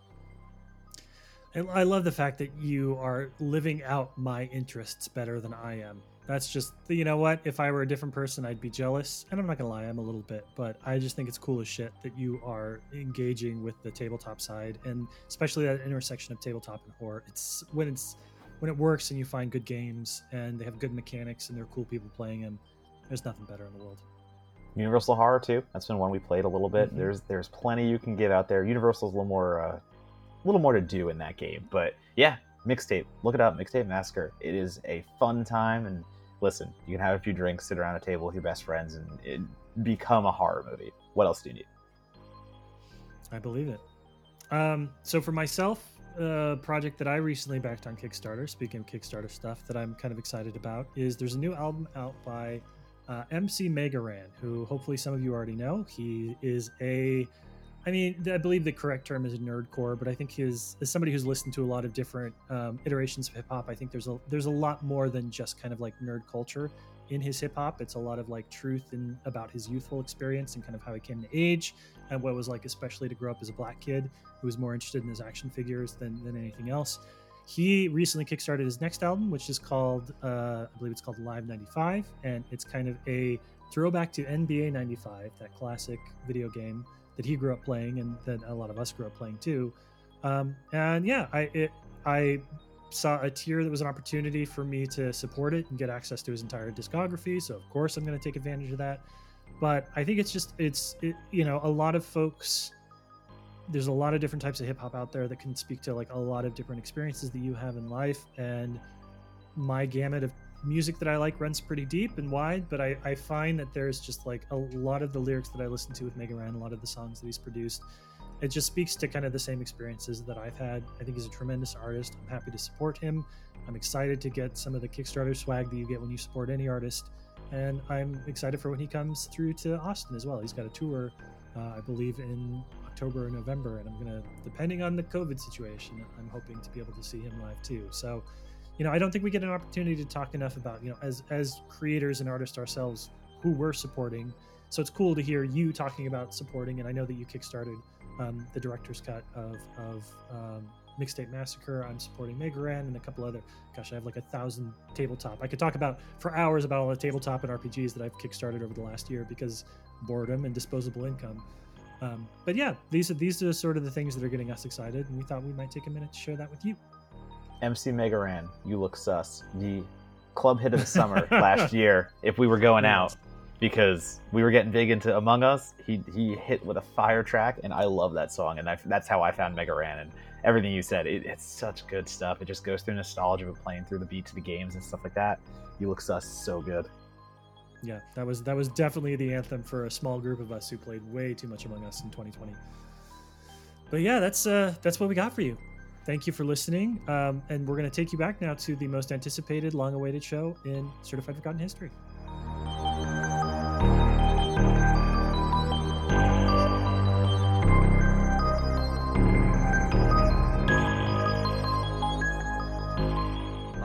I love the fact that you are living out my interests better than I am. That's just you know what? If I were a different person, I'd be jealous. And I'm not gonna lie, I'm a little bit, but I just think it's cool as shit that you are engaging with the tabletop side and especially that intersection of tabletop and horror. It's when it's when it works and you find good games and they have good mechanics and they're cool people playing them, there's nothing better in the world. Universal Horror too. That's been one we played a little bit. Mm-hmm. There's there's plenty you can get out there. Universal's a little more uh, a little more to do in that game, but yeah, mixtape. Look it up, Mixtape Massacre. It is a fun time, and listen, you can have a few drinks, sit around a table with your best friends, and it become a horror movie. What else do you need? I believe it. Um, so for myself, uh, project that I recently backed on Kickstarter, speaking of Kickstarter stuff that I'm kind of excited about, is there's a new album out by uh, MC Mega Ran, who hopefully some of you already know. He is a, I mean, I believe the correct term is nerdcore, but I think his as somebody who's listened to a lot of different um, iterations of hip hop, I think there's a there's a lot more than just kind of like nerd culture in his hip hop. It's a lot of like truth and about his youthful experience and kind of how he came to age and what was like, especially to grow up as a black kid who was more interested in his action figures than, than anything else. He recently kickstarted his next album, which is called, uh, I believe it's called Live 95, and it's kind of a throwback to NBA 95, that classic video game that he grew up playing and that a lot of us grew up playing too. Um, and yeah, I it, I saw a tier that was an opportunity for me to support it and get access to his entire discography. So of course I'm going to take advantage of that. But I think it's just it's it, you know a lot of folks. There's a lot of different types of hip hop out there that can speak to like a lot of different experiences that you have in life, and my gamut of music that I like runs pretty deep and wide. But I, I find that there's just like a lot of the lyrics that I listen to with Mega Ran, a lot of the songs that he's produced it just speaks to kind of the same experiences that I've had. I think he's a tremendous artist. I'm happy to support him. I'm excited to get some of the Kickstarter swag that you get when you support any artist. And I'm excited for when he comes through to Austin as well. He's got a tour, uh, I believe, in October or November. And I'm going to, depending on the COVID situation, I'm hoping to be able to see him live too. So, you know, I don't think we get an opportunity to talk enough about, you know, as, as creators and artists ourselves who we're supporting. So it's cool to hear you talking about supporting. And I know that you kickstarted um, the director's cut of of um, Mixtape Massacre. I'm supporting Mega Ran and a couple other. Gosh, I have like a thousand tabletop. I could talk about for hours about all the tabletop and RPGs that I've kickstarted over the last year because boredom and disposable income. Um, but yeah, these are these are sort of the things that are getting us excited, and we thought we might take a minute to share that with you. MC Mega Ran, you look sus. The club hit of the summer last year. If we were going out, because we were getting big into Among Us. He he hit with a fire track, and I love that song, and I, that's how I found Mega Ran and everything you said. It, it's such good stuff. It just goes through nostalgia of playing through the beats of the games and stuff like that. You look sus so good. Yeah, that was that was definitely the anthem for a small group of us who played way too much Among Us in 2020. But yeah, that's uh that's what we got for you. Thank you for listening, um, and we're going to take you back now to the most anticipated, long-awaited show in Certified Forgotten History.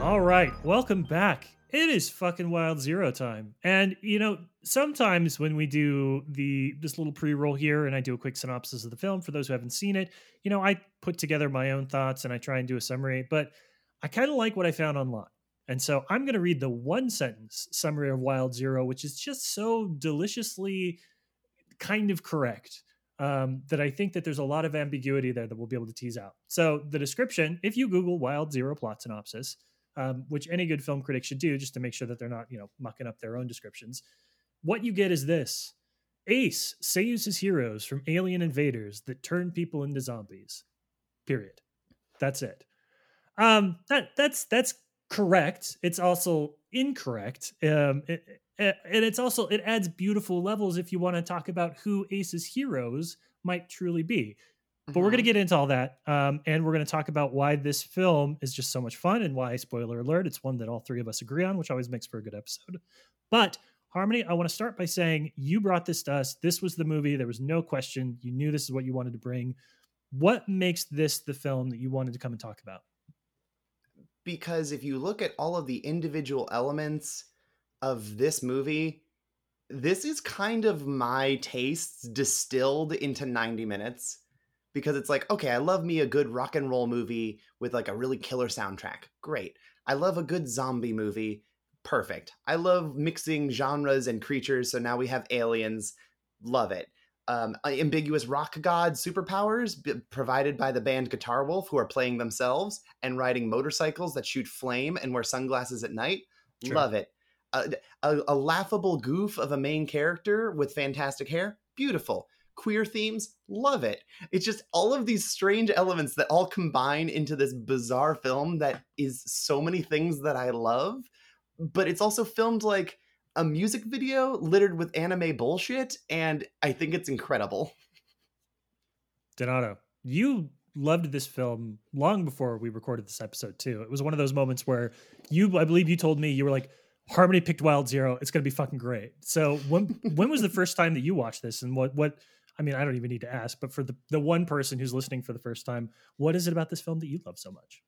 All right, welcome back. It is fucking Wild Zero time. And you know, sometimes when we do the this little pre-roll here and I do a quick synopsis of the film for those who haven't seen it, you know, I put together my own thoughts and I try and do a summary, but I kind of like what I found online. And so I'm going to read the one sentence summary of Wild Zero, which is just so deliciously kind of correct um, that I think that there's a lot of ambiguity there that we'll be able to tease out. So the description, if you Google Wild Zero plot synopsis, um, which any good film critic should do just to make sure that they're not, you know, mucking up their own descriptions. What you get is this Ace saves his heroes from alien invaders that turn people into zombies. Period. That's it. Um, that that's that's correct. It's also incorrect. Um, it, it, and it's also it adds beautiful levels if you want to talk about who Ace's heroes might truly be. But we're going to get into all that, um, and we're going to talk about why this film is just so much fun, and why, spoiler alert, it's one that all three of us agree on, which always makes for a good episode. But Harmony, I want to start by saying you brought this to us. This was the movie. There was no question. You knew this is what you wanted to bring. What makes this the film that you wanted to come and talk about? Because if you look at all of the individual elements of this movie, this is kind of my tastes distilled into 90 minutes because it's like, okay, I love me a good rock and roll movie with like a really killer soundtrack. Great. I love a good zombie movie. Perfect. I love mixing genres and creatures. So now we have aliens. Love it. Um, ambiguous rock god superpowers b- provided by the band Guitar Wolf, who are playing themselves and riding motorcycles that shoot flame and wear sunglasses at night. Sure. Love it. A, a, a laughable goof of a main character with fantastic hair. Beautiful queer themes love it it's just all of these strange elements that all combine into this bizarre film that is so many things that i love but it's also filmed like a music video littered with anime bullshit and i think it's incredible Donato, you loved this film long before we recorded this episode too. It was one of those moments where you, I believe you told me you were like, Harmony picked Wild Zero. It's going to be fucking great. So when when was the first time that you watched this, and what what? I mean, I don't even need to ask, but for the the one person who's listening for the first time, what is it about this film that you love so much?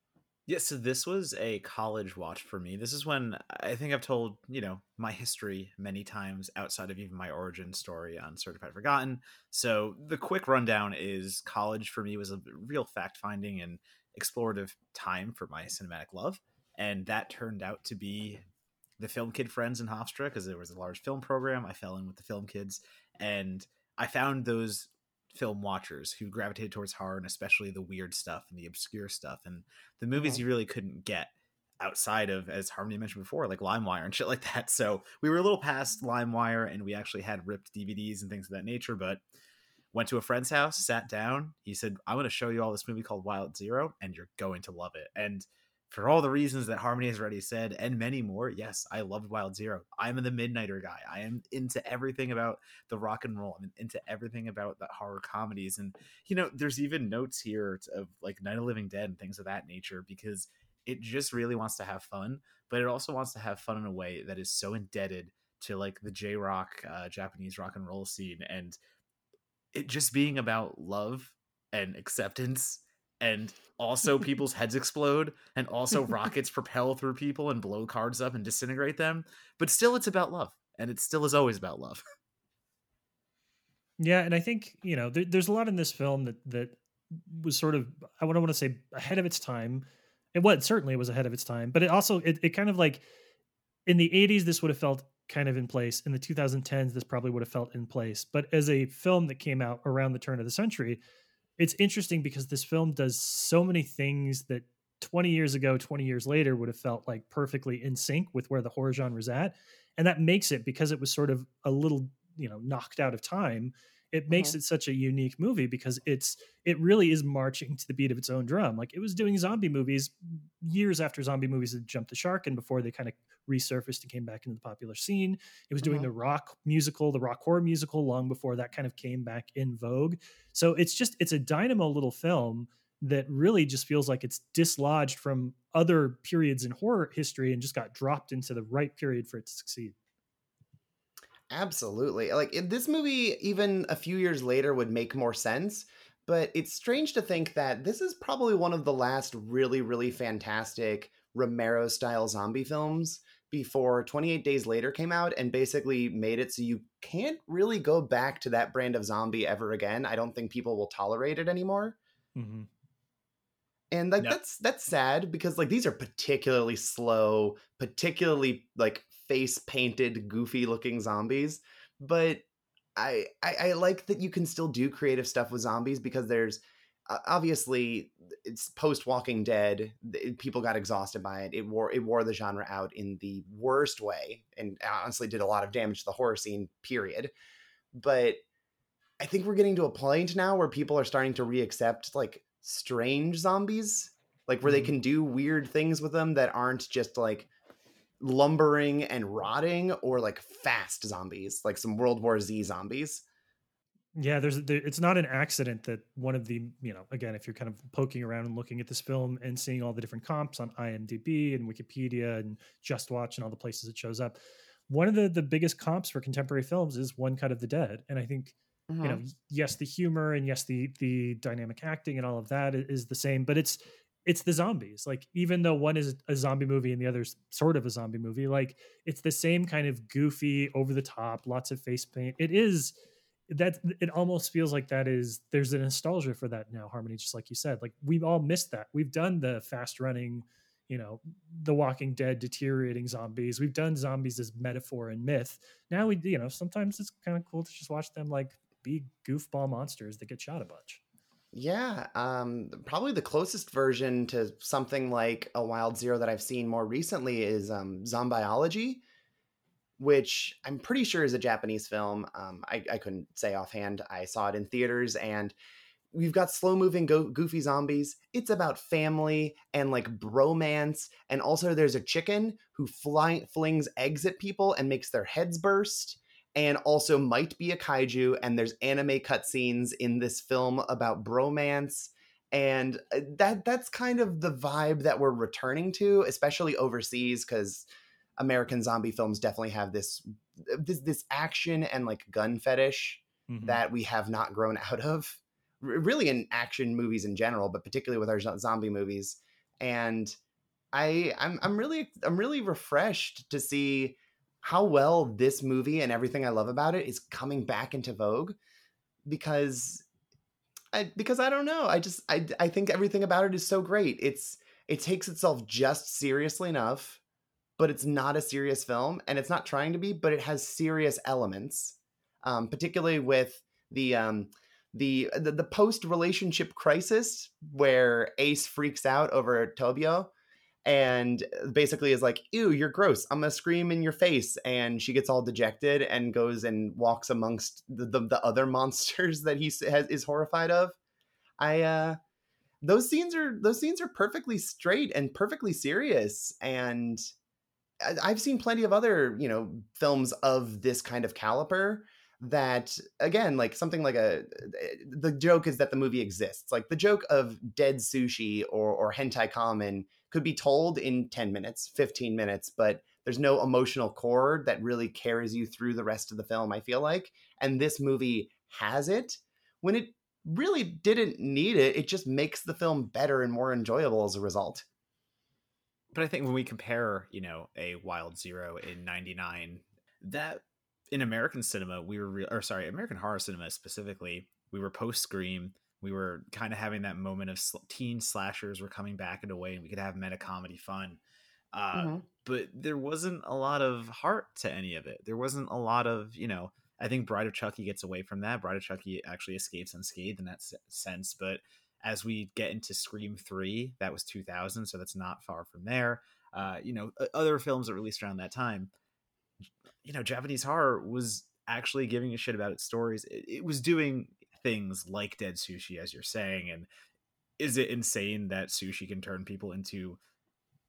Yeah, so this was a college watch for me. This is when I think I've told, you know, my history many times outside of even my origin story on Certified Forgotten. So the quick rundown is college for me was a real fact finding and explorative time for my cinematic love. And that turned out to be the film kid friends in Hofstra because there was a large film program. I fell in with the film kids and I found those film watchers who gravitated towards horror and especially the weird stuff and the obscure stuff and the movies you really couldn't get outside of as harmony mentioned before like limewire and shit like that. So we were a little past mm-hmm. limewire and we actually had ripped dvds and things of that nature but went to a friend's house sat down. He said i'm going to show you all this movie called wild zero and you're going to love it. And for all the reasons that Harmony has already said, and many more, yes, I loved Wild Zero. I'm the Midnighter guy. I am into everything about the rock and roll. I'm into everything about the horror comedies. And, you know, there's even notes here of like Night of Living Dead and things of that nature because it just really wants to have fun, but it also wants to have fun in a way that is so indebted to like the J rock, uh, Japanese rock and roll scene. And it just being about love and acceptance and also people's heads explode and also rockets propel through people and blow cards up and disintegrate them but still it's about love and it still is always about love Yeah, and I think you know there, there's a lot in this film that that was sort of I don't want to say ahead of its time. It was certainly was ahead of its time, but it also it, it kind of like in the 80s this would have felt kind of in place. In the 2010s this probably would have felt in place. But as a film that came out around the turn of the century, it's interesting because this film does so many things that 20 years ago, 20 years later would have felt like perfectly in sync with where the horror genre is at. And that makes it because it was sort of a little, you know, knocked out of time. It makes Mhm. it such a unique movie because it's it really is marching to the beat of its own drum. Like it was doing zombie movies years after zombie movies had jumped the shark and before they kind of resurfaced and came back into the popular scene. It was doing Mhm. the rock musical, the rock horror musical long before that kind of came back in vogue. So it's just it's a dynamo little film that really just feels like it's dislodged from other periods in horror history and just got dropped into the right period for it to succeed. Absolutely. Like in this movie, even a few years later, would make more sense. But it's strange to think that this is probably one of the last really, really fantastic Romero style zombie films before 28 Days Later came out and basically made it so you can't really go back to that brand of zombie ever again. I don't think people will tolerate it anymore. Mm-hmm. And like No. that's that's sad because like these are particularly slow, particularly like face painted, goofy looking zombies. But I, I I like that you can still do creative stuff with zombies because there's uh, obviously it's post Walking Dead. People got exhausted by it. It wore it wore the genre out in the worst way, and honestly did a lot of damage to the horror scene. Period. but I think we're getting to a point now where people are starting to reaccept like strange zombies, like where they Mhm. can do weird things with them that aren't just like lumbering and rotting or like fast zombies, like some World War Z zombies. Yeah, there's there, it's not an accident that one of the you know again if you're kind of poking around and looking at this film and seeing all the different comps on IMDb and Wikipedia and Just Watch and all the places it shows up, one of the the biggest comps for contemporary films is One Cut of the Dead, and I think you know Mhm. yes the humor and yes the the dynamic acting and all of that is the same, but it's it's the zombies like even though one is a zombie movie and the other's sort of a zombie movie like it's the same kind of goofy over the top lots of face paint. It is that it almost feels like that is there's a nostalgia for that now harmony just like you said like we've all missed that. We've done the fast running you know the walking dead deteriorating zombies. We've done zombies as metaphor and myth. Now we you know sometimes it's kind of cool to just watch them like be goofball monsters that get shot a bunch Yeah, um, probably the closest version to something like a Wild Zero that I've seen more recently is um, Zombiology, which I'm pretty sure is a Japanese film. Um, I, I couldn't say offhand. I saw it in theaters, and we've got slow moving, go- goofy zombies. It's about family and like bromance, and also there's a chicken who fly- flings eggs at people and makes their heads burst and also might be a kaiju. And there's anime cutscenes in this film about bromance, and uh, that that's kind of the vibe that we're returning to, especially overseas, because American zombie films definitely have this this this action and like gun fetish Mhm. that we have not grown out of. R- really in action movies in general, but particularly with our zo- zombie movies. And I I'm I'm really I'm really refreshed to see how well this movie and everything I love about it is coming back into vogue because I because I don't know. I just I I think everything about it is so great. It's it takes itself just seriously enough, but it's not a serious film and it's not trying to be, but it has serious elements. Um, particularly with the um the the, the post relationship crisis where Ace freaks out over Tobio and basically is like, "Ew, you're gross. I'm gonna scream in your face." And she gets all dejected and goes and walks amongst the the, the other monsters that he has is horrified of. I uh, those scenes are those scenes are perfectly straight and perfectly serious, and I- I've seen plenty of other you know films of this kind of caliber that again like something like a the joke is that the movie exists like the joke of dead sushi or or hentai kamen could be told in 10 minutes 15 minutes but there's no emotional core that really carries you through the rest of the film i feel like and this movie has it when it really didn't need it it just makes the film better and more enjoyable as a result but I think when we compare, you know, a Wild Zero in '99, that in American cinema we were, re- or sorry, American horror cinema specifically, we were post Scream. We were kind of having that moment of sl- teen slashers were coming back in a way, and we could have meta comedy fun. Uh, Mhm. But there wasn't a lot of heart to any of it. There wasn't a lot of, you know, I think Bride of Chucky gets away from that. Bride of Chucky actually escapes unscathed in that s- sense, but as we get into Scream 3, that was 2000, so that's not far from there. Uh, you know, other films that released around that time, you know, Japanese horror was actually giving a shit about its stories. It, it was doing things like Dead Sushi, as you're saying. And is it insane that sushi can turn people into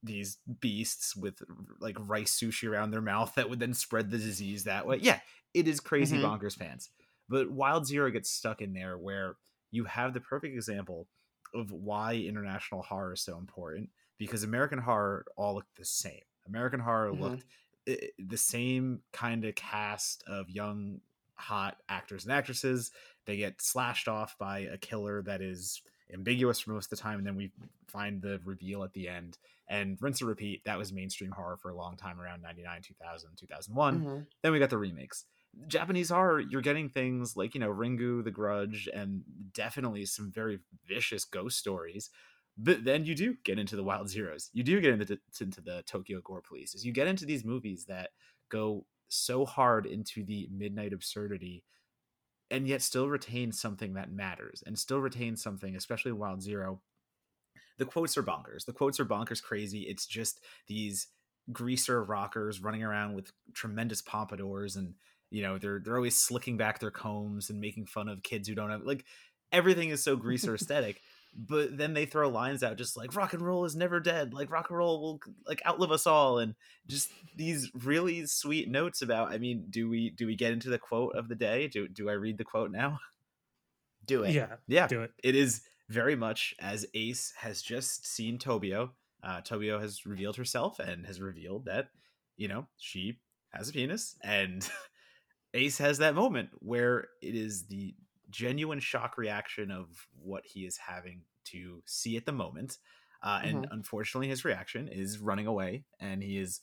these beasts with like rice sushi around their mouth that would then spread the disease that way? Yeah, it is crazy Mhm. bonkers fans. But Wild Zero gets stuck in there where you have the perfect example of why international horror is so important because American horror all looked the same. American horror Mhm. looked the same kind of cast of young hot actors and actresses. They get slashed off by a killer that is ambiguous for most of the time, and then we find the reveal at the end. And rinse and repeat, that was mainstream horror for a long time around 99, 2000, 2001 Mhm. then we got the remakes japanese horror you're getting things like you know ringu the grudge and definitely some very vicious ghost stories but then you do get into the wild zeros you do get into, into the tokyo gore police you get into these movies that go so hard into the midnight absurdity and yet still retain something that matters and still retain something especially wild zero. The quotes are bonkers. The quotes are bonkers crazy. It's just these greaser rockers running around with tremendous pompadours and you know they're they're always slicking back their combs and making fun of kids who don't have like everything is so greaser aesthetic but then they throw lines out just like rock and roll is never dead. Like rock and roll will like outlive us all. And just these really sweet notes about i mean do we do we get into the quote of the day? Do do i read the quote now? Do it. Yeah, yeah. do it. it is very much as ace has just seen tobio. Uh tobio has revealed herself and has revealed that you know she has a penis. And ace has that moment where it is the genuine shock reaction of what he is having to see at the moment uh, and unfortunately his reaction is running away and he is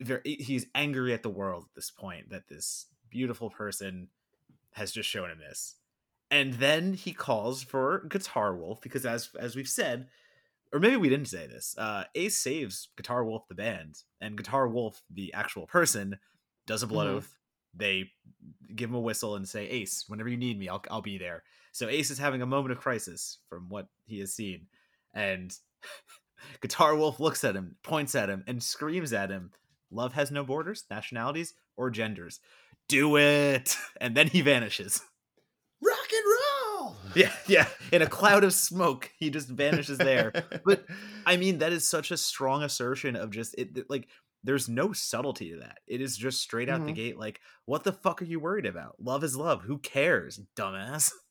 very he's angry at the world at this point that this beautiful person has just shown him this and then he calls for guitar wolf because as as we've said or maybe we didn't say this uh ace saves guitar wolf the band and guitar wolf the actual person does a blood Mhm. oath they give him a whistle and say ace whenever you need me i'll, I'll be there so ace is having a moment of crisis from what he has seen and guitar wolf looks at him points at him and screams at him love has no borders nationalities or genders do it and then he vanishes Rock and roll. yeah yeah in a cloud of smoke he just vanishes there but I mean, that is such a strong assertion of just it. it- Like, there's no subtlety to that. It is just straight out the Mhm. gate. Like, what the fuck are you worried about? Love is love. Who cares, dumbass?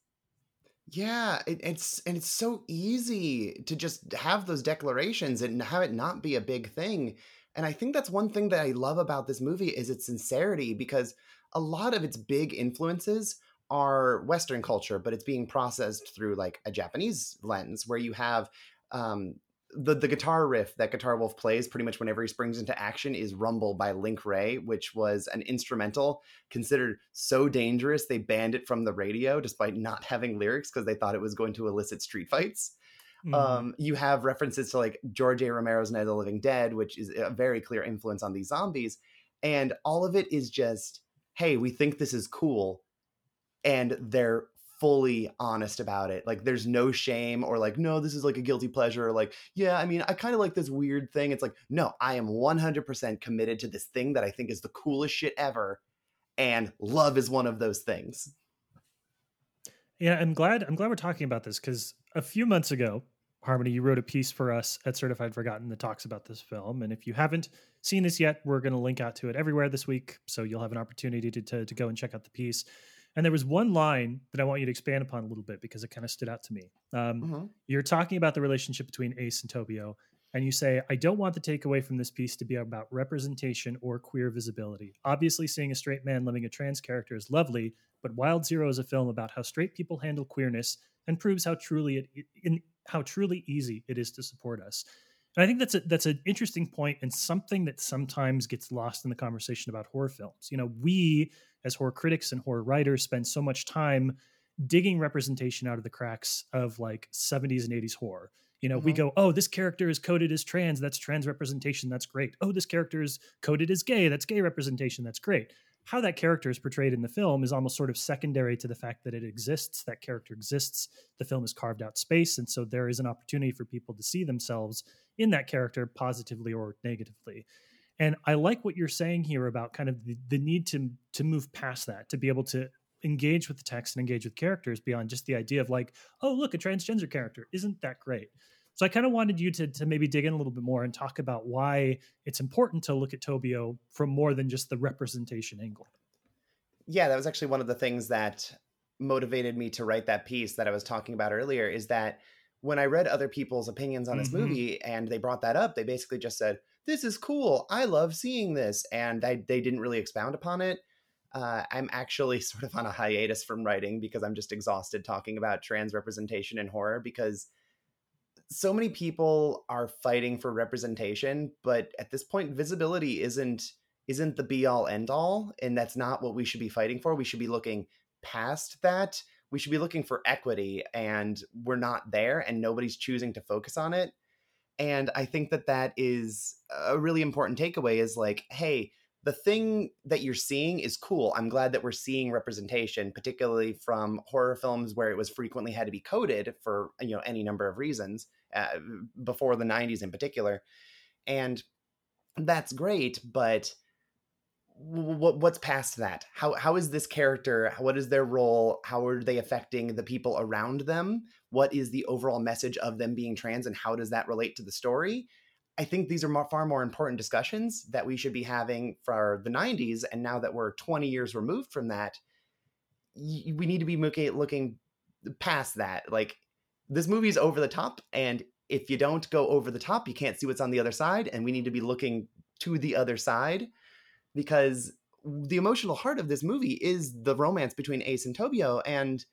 Yeah, it, it's and it's so easy to just have those declarations and have it not be a big thing. And I think that's one thing that I love about this movie is its sincerity because a lot of its big influences are Western culture, but it's being processed through like a Japanese lens where you have um, the the guitar riff that Guitar Wolf plays pretty much whenever he springs into action is "Rumble" by Link Wray, which was an instrumental considered so dangerous they banned it from the radio despite not having lyrics because they thought it was going to elicit street fights. Mhm. Um, you have references to like George A. Romero's Night of the Living Dead, which is a very clear influence on these zombies, and all of it is just, hey, we think this is cool, and they're fully honest about it. Like there's no shame or like, no, this is like a guilty pleasure. Or like, yeah, I mean, I kind of like this weird thing. It's like, no, I am 100% committed to this thing that I think is the coolest shit ever. And love is one of those things. Yeah, I'm glad. I'm glad we're talking about this because a few months ago, Harmony, you wrote a piece for us at Certified Forgotten that talks about this film. And if you haven't seen this yet, we're going to link out to it everywhere this week, so you'll have an opportunity to, to to go and check out the piece. And there was one line that I want you to expand upon a little bit because it kind of stood out to me. Um, Mhm. you're talking about the relationship between Ace and Tobio, and you say, I don't want the takeaway from this piece to be about representation or queer visibility. Obviously, seeing a straight man loving a trans character is lovely, but Wild Zero is a film about how straight people handle queerness and proves how truly it in how truly easy it is to support us. And I think that's a, that's an interesting point and something that sometimes gets lost in the conversation about horror films. You know, we as horror critics and horror writers spend so much time digging representation out of the cracks of like 70s and 80s horror. You know, we Mhm. go, oh, this character is coded as trans. That's trans representation. That's great. Oh, this character is coded as gay. That's gay representation. That's great. How that character is portrayed in the film is almost sort of secondary to the fact that it exists. That character exists. The film has carved out space. And so there is an opportunity for people to see themselves in that character positively or negatively. And I like what you're saying here about kind of the, the need to to move past that, to be able to engage with the text and engage with characters beyond just the idea of like, oh, look, a transgender character. Isn't that great? So I kind of wanted you to, to maybe dig in a little bit more and talk about why it's important to look at Tobio from more than just the representation angle. Yeah, that was actually one of the things that motivated me to write that piece that I was talking about earlier is that when I read other people's opinions on this Mhm. movie and they brought that up, they basically just said, This is cool. I love seeing this. And I, they didn't really expound upon it. Uh, I'm actually sort of on a hiatus from writing because I'm just exhausted talking about trans representation in horror because so many people are fighting for representation, but at this point, visibility isn't isn't the be all end all, and that's not what we should be fighting for. We should be looking past that. We should be looking for equity, and we're not there, and nobody's choosing to focus on it. And I think that that is a really important takeaway. Is like, hey, the thing that you're seeing is cool. I'm glad that we're seeing representation, particularly from horror films where it was frequently had to be coded for you know any number of reasons uh, before the 90s in particular. And that's great, but what what's past that? How how is this character what is their role? How are they affecting the people around them? What is the overall message of them being trans and how does that relate to the story? I think these are more, far more important discussions that we should be having for the 90s and now that we're 20 years removed from that we need to be looking past that. Like this movie's over the top and if you don't go over the top you can't see what's on the other side and we need to be looking to the other side because the emotional heart of this movie is the romance between Ace and Tobio. And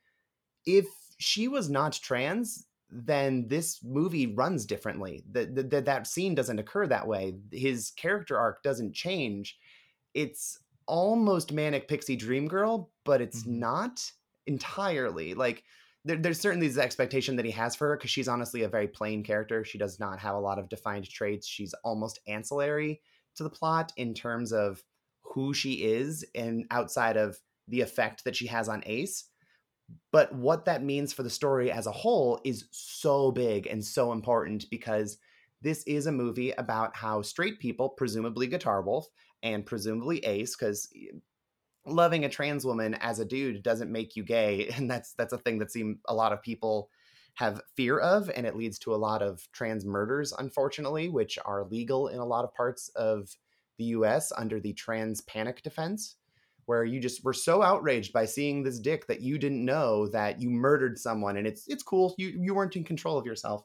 if she was not trans, then this movie runs differently. That that that scene doesn't occur that way. His character arc doesn't change. It's almost manic pixie dream girl, but it's mm-hmm. not entirely. Like there, there's certainly this expectation that he has for her because she's honestly a very plain character. She does not have a lot of defined traits. She's almost ancillary to the plot in terms of who she is and outside of the effect that she has on Ace. But what that means for the story as a whole is so big and so important because this is a movie about how straight people, presumably Guitar Wolf and presumably Ace, because loving a trans woman as a dude doesn't make you gay, and that's that's a thing that seem a lot of people have fear of, and it leads to a lot of trans murders, unfortunately, which are legal in a lot of parts of the US under the trans panic defense, where you just were so outraged by seeing this dick that you didn't know that you murdered someone and it's it's cool. You you weren't in control of yourself.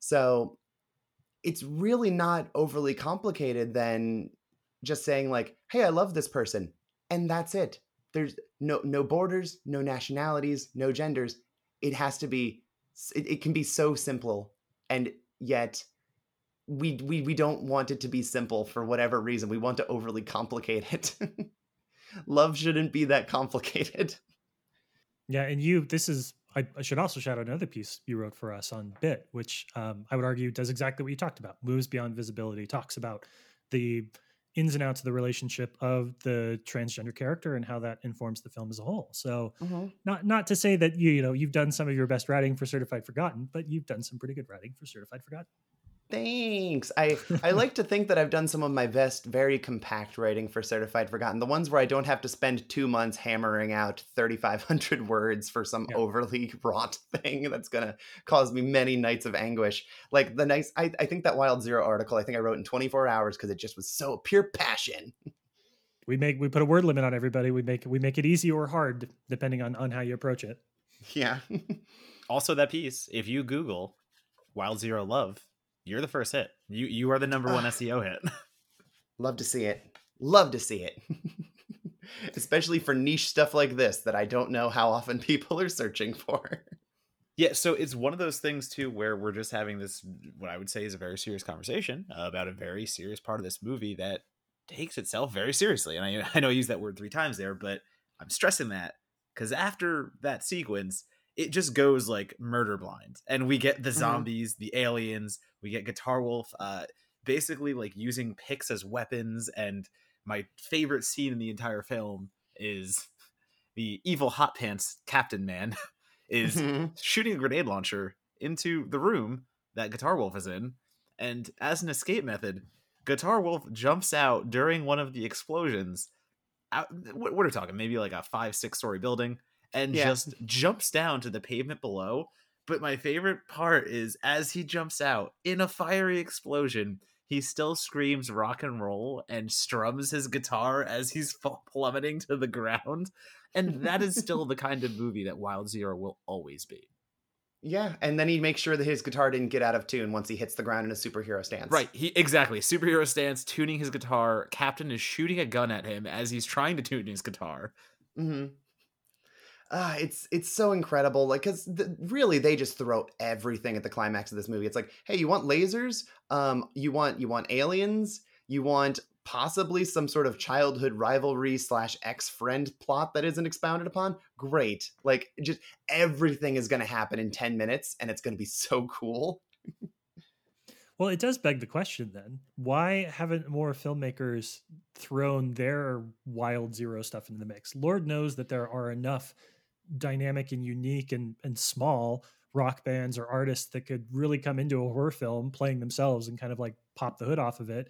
So it's really not overly complicated than just saying like, "Hey, I love this person." And that's it. There's no no borders, no nationalities, no genders. It has to be it, it can be so simple and yet we we we don't want it to be simple for whatever reason. We want to overly complicate it. Love shouldn't be that complicated. Yeah, and you this is I, I, should also shout out another piece you wrote for us on Bit, which um, I would argue does exactly what you talked about. Moves beyond visibility, talks about the ins and outs of the relationship of the transgender character and how that informs the film as a whole. So, mm-hmm. not not to say that you you know you've done some of your best writing for Certified Forgotten, but you've done some pretty good writing for Certified Forgotten. Thanks. I I like to think that I've done some of my best, very compact writing for Certified Forgotten. The ones where I don't have to spend two months hammering out 3,500 words for some yeah. overly wrought thing that's gonna cause me many nights of anguish. Like the nice, I, I think that Wild Zero article, I think I wrote in 24 hours because it just was so pure passion. We make we put a word limit on everybody. We make we make it easy or hard depending on on how you approach it. Yeah. also, that piece, if you Google Wild Zero Love you're the first hit. You you are the number one ah. SEO hit. Love to see it. Love to see it. Especially for niche stuff like this that I don't know how often people are searching for. Yeah, so it's one of those things too where we're just having this what I would say is a very serious conversation about a very serious part of this movie that takes itself very seriously. And I I know I used that word 3 times there, but I'm stressing that cuz after that sequence, it just goes like murder blind and we get the mm-hmm. zombies, mm-hmm. the aliens, we get Guitar Wolf, uh, basically like using picks as weapons. And my favorite scene in the entire film is the evil hot pants captain man is mm-hmm. shooting a grenade launcher into the room that Guitar Wolf is in. And as an escape method, Guitar Wolf jumps out during one of the explosions. Out, what, what are we talking? Maybe like a five, six story building, and yeah. just jumps down to the pavement below but my favorite part is as he jumps out in a fiery explosion, he still screams rock and roll and strums his guitar as he's plummeting to the ground. And that is still the kind of movie that Wild Zero will always be. Yeah, and then he makes sure that his guitar didn't get out of tune once he hits the ground in a superhero stance. Right, he exactly superhero stance, tuning his guitar. Captain is shooting a gun at him as he's trying to tune his guitar. Mm-hmm uh, it's it's so incredible like because the, really they just throw everything at the climax of this movie. It's like hey you want lasers? Um you want you want aliens? You want possibly some sort of childhood rivalry slash ex-friend plot that isn't expounded upon? Great. Like just everything is going to happen in 10 minutes and it's going to be so cool. Well it does beg the question then why haven't more filmmakers thrown their wild zero stuff into the mix? Lord knows that there are enough dynamic and unique and and small rock bands or artists that could really come into a horror film playing themselves and kind of like pop the hood off of it.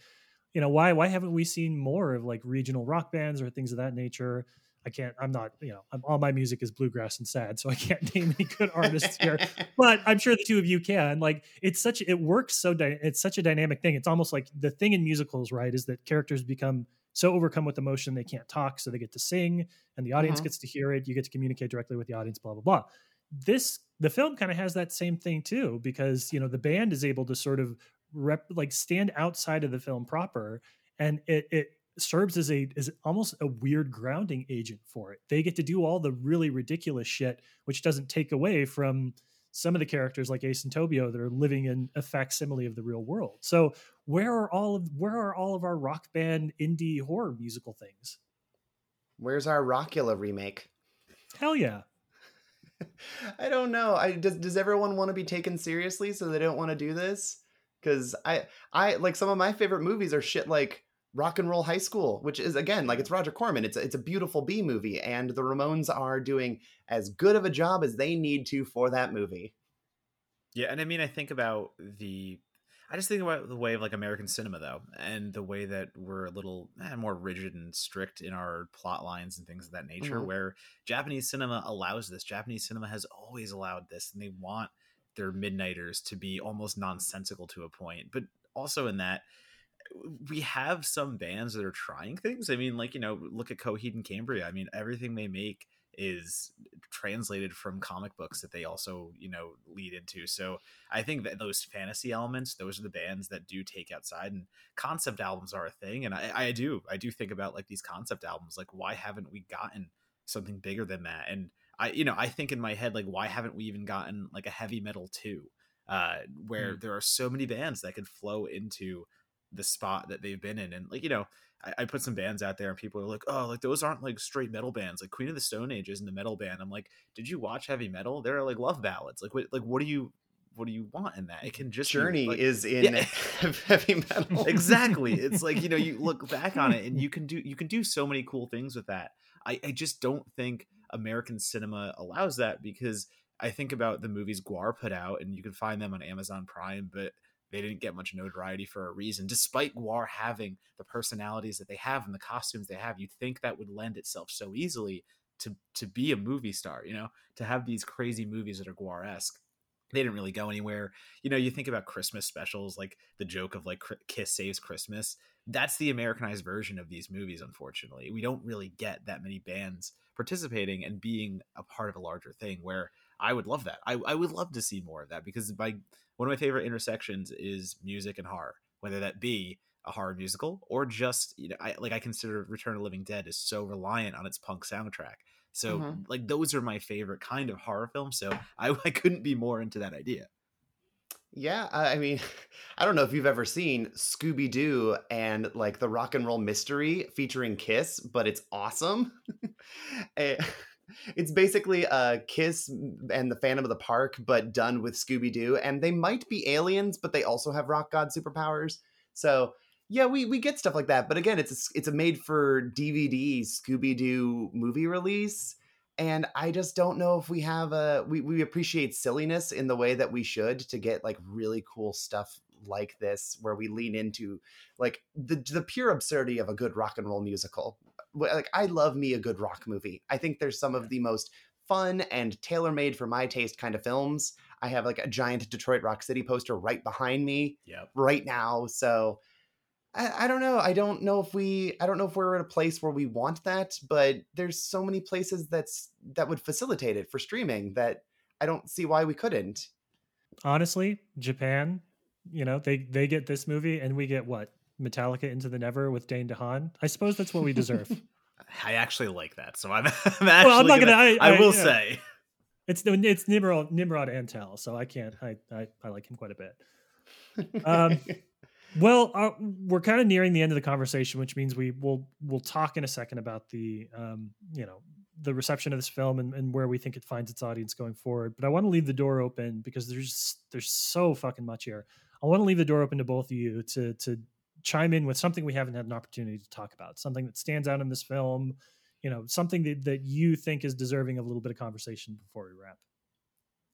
you know why why haven't we seen more of like regional rock bands or things of that nature? I can't i'm not you know I'm, all my music is bluegrass and sad so i can't name any good artists here. But i'm sure the two of you can. Like it's such it works so dy- it's such a dynamic thing. It's almost like the thing in musicals right is that characters become so overcome with emotion they can't talk so they get to sing and the audience Mhm. gets to hear it you get to communicate directly with the audience blah blah blah this the film kind of has that same thing too because you know the band is able to sort of rep like stand outside of the film proper and it it serves as a as almost a weird grounding agent for it they get to do all the really ridiculous shit which doesn't take away from some of the characters like ace and tobio that are living in a facsimile of the real world so where are all of where are all of our rock band indie horror musical things Where's our Rockula remake? hell yeah I don't know. I does does everyone want to be taken seriously so they don't want to do this? Cuz I I like some of my favorite movies are shit like Rock and Roll High School, which is again like it's Roger Corman. It's a, it's a beautiful B movie and the Ramones are doing as good of a job as they need to for that movie. Yeah, and I mean, I think about the. I just think about the way of like American cinema, though, and the way that we're a little eh, more rigid and strict in our plot lines and things of that nature. Mhm. Where Japanese cinema allows this. Japanese cinema has always allowed this, and they want their midnighters to be almost nonsensical to a point. But also in that, we have some bands that are trying things. I mean, like you know, look at Coheed and Cambria. I mean, everything they make is translated from comic books that they also you know lead into so i think that those fantasy elements those are the bands that do take outside and concept albums are a thing and i, I do i do think about like these concept albums like why haven't we gotten something bigger than that and i you know i think in my head like why haven't we even gotten like a heavy metal too uh where there are so many bands that could flow into the spot that they've been in and like you know I, I put some bands out there and people are like, oh, like those aren't like straight metal bands. Like Queen of the Stone Age isn't a metal band. I'm like, did you watch heavy metal? They're like love ballads. Like what like what do you what do you want in that? It can just be, Journey like- is in Yeah. heavy metal. exactly. It's like, you know, you look back on it and you can do you can do so many cool things with that. I, I just don't think American cinema allows that because I think about the movies GWAR put out and you can find them on Amazon Prime, but they didn't get much notoriety for a reason. Despite GWAR having the personalities that they have and the costumes they have, you'd think that would lend itself so easily to to be a movie star, you know, to have these crazy movies that are GWAR esque. They didn't really go anywhere. You know, you think about Christmas specials, like the joke of like Kiss Saves Christmas. That's the Americanized version of these movies, unfortunately. We don't really get that many bands participating and being a part of a larger thing where I would love that. I, I would love to see more of that because my one of my favorite intersections is music and horror, whether that be a horror musical or just you know, I like I consider Return of the Living Dead is so reliant on its punk soundtrack. So Mhm. like those are my favorite kind of horror films. So I, I couldn't be more into that idea. Yeah, I mean, I don't know if you've ever seen Scooby Doo and like the rock and roll mystery featuring Kiss, but it's awesome. Eh, it's basically a Kiss and the Phantom of the Park, but done with Scooby Doo, and they might be aliens, but they also have rock god superpowers. So yeah, we we get stuff like that. But again, it's a, it's a made for DVD Scooby Doo movie release and i just don't know if we have a we, we appreciate silliness in the way that we should to get like really cool stuff like this where we lean into like the the pure absurdity of a good rock and roll musical like i love me a good rock movie i think there's some of the most fun and tailor-made for my taste kind of films i have like a giant detroit rock city poster right behind me Yep. right now. So I, I don't know. I don't know if we I don't know if we're at a place where we want that, but there's so many places that's that would facilitate it for streaming that I don't see why we couldn't. honestly, Japan, you know, they they get this movie and we get what? Metallica Into the Never with Dane DeHaan. I suppose that's what we deserve. I actually like that. So I'm, I'm actually well, I'm not gonna. I, I, will yeah. say. it's it's Nimrod Nimrod Antal, so I can't. I I, I like him quite a bit. Um, Well, uh, we're kind of nearing the end of the conversation, which means we will we'll talk in a second about the um, you know the reception of this film and, and where we think it finds its audience going forward. But I want to leave the door open because there's there's so fucking much here. I want to leave the door open to both of you to to chime in with something we haven't had an opportunity to talk about, something that stands out in this film, you know, something that, that you think is deserving of a little bit of conversation before we wrap.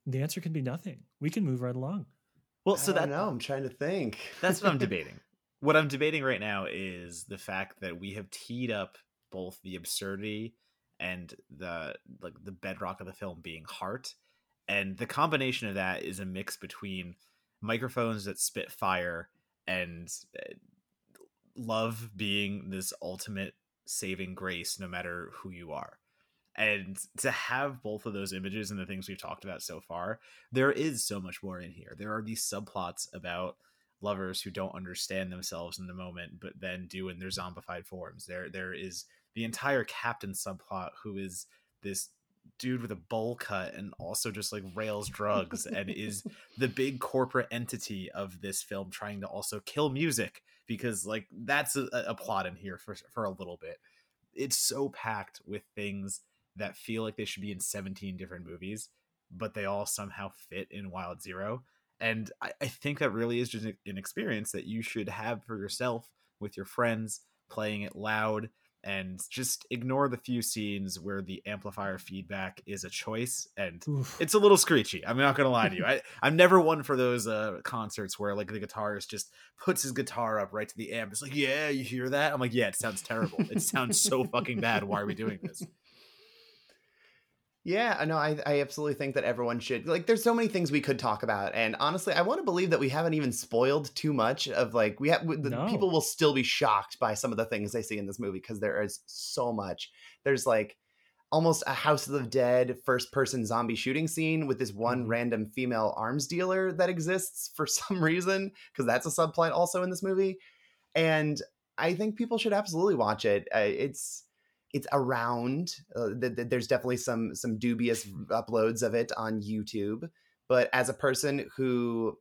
The answer can be nothing. We can move right along. Well, I so don't that know. I'm trying to think. that's what I'm debating. what I'm debating right now is the fact that we have teed up both the absurdity and the like the bedrock of the film being heart and the combination of that is a mix between microphones that spit fire and uh, love being this ultimate saving grace no matter who you are. And to have both of those images and the things we've talked about so far there is so much more in here. There are these subplots about lovers who don't understand themselves in the moment but then do in their zombified forms. There there is the entire captain subplot who is this dude with a bowl cut and also just like rails drugs and is the big corporate entity of this film trying to also kill music because like that's a, a plot in here for for a little bit. It's so packed with things that feel like they should be in 17 different movies but they all somehow fit in wild zero and I, I think that really is just an experience that you should have for yourself with your friends playing it loud and just ignore the few scenes where the amplifier feedback is a choice and Oof. it's a little screechy i'm not gonna lie to you. I, i'm never one for those uh, concerts where like the guitarist just puts his guitar up right to the amp it's like yeah you hear that? I'm like yeah it sounds terrible. It sounds so fucking bad. Why are we doing this yeah, no, I, I absolutely think that everyone should like. There's so many things we could talk about, and honestly, I want to believe that we haven't even spoiled too much of like we have. The, no. People will still be shocked by some of the things they see in this movie because there is so much. There's like almost a House of the Dead first person zombie shooting scene with this one mm-hmm. random female arms dealer that exists for some reason because that's a subplot also in this movie, and I think people should absolutely watch it. Uh, it's it's around. Uh, th- th- there's definitely some some dubious uploads of it on YouTube. But as a person who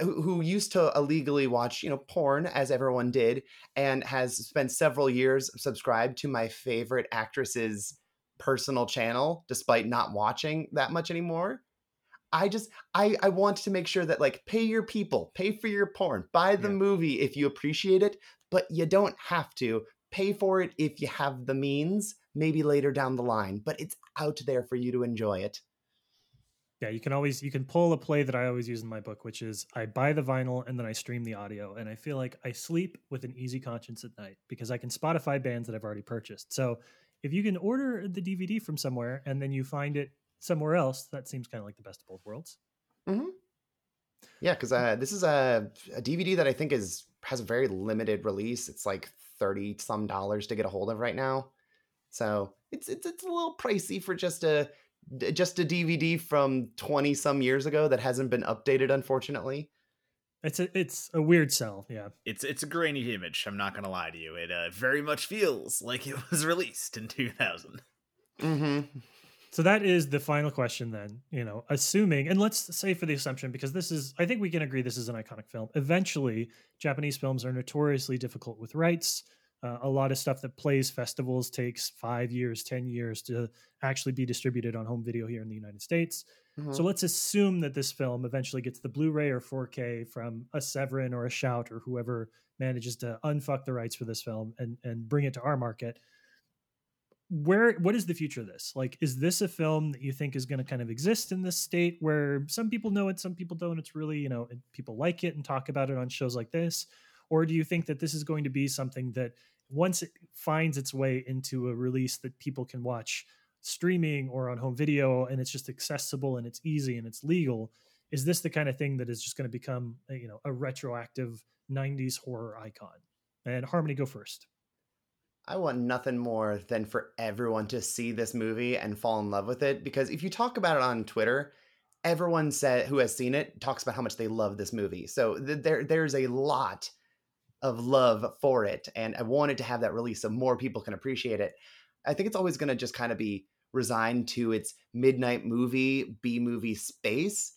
who used to illegally watch you know porn as everyone did and has spent several years subscribed to my favorite actress's personal channel despite not watching that much anymore i just i i want to make sure that like pay your people pay for your porn buy the yeah. movie if you appreciate it but you don't have to pay for it if you have the means, maybe later down the line, but it's out there for you to enjoy it. Yeah, you can always you can pull a play that I always use in my book, which is I buy the vinyl and then I stream the audio, and I feel like I sleep with an easy conscience at night because I can Spotify bands that I've already purchased. So if you can order the DVD from somewhere and then you find it somewhere else, that seems kind of like the best of both worlds. Mm-hmm. Yeah, because uh, this is a, a DVD that I think is has a very limited release. It's like 30 some dollars to get a hold of right now. So it's it's it's a little pricey for just a just a DVD from 20 some years ago that hasn't been updated unfortunately. It's a it's a weird sell, yeah. It's it's a grainy image. I'm not gonna lie to you. It uh, very much feels like it was released in 2000. Mm-hmm. So that is the final question then, you know, assuming and let's say for the assumption because this is I think we can agree this is an iconic film. Eventually, Japanese films are notoriously difficult with rights. Uh, a lot of stuff that plays festivals takes 5 years, 10 years to actually be distributed on home video here in the United States. Mm-hmm. So let's assume that this film eventually gets the Blu-ray or 4K from a Severin or a Shout or whoever manages to unfuck the rights for this film and and bring it to our market where what is the future of this like is this a film that you think is going to kind of exist in this state where some people know it some people don't it's really you know people like it and talk about it on shows like this or do you think that this is going to be something that once it finds its way into a release that people can watch streaming or on home video and it's just accessible and it's easy and it's legal is this the kind of thing that is just going to become you know a retroactive 90s horror icon and harmony go first I want nothing more than for everyone to see this movie and fall in love with it because if you talk about it on Twitter, everyone said who has seen it talks about how much they love this movie. So th- there there's a lot of love for it and I wanted to have that release so more people can appreciate it. I think it's always going to just kind of be resigned to its midnight movie, B movie space,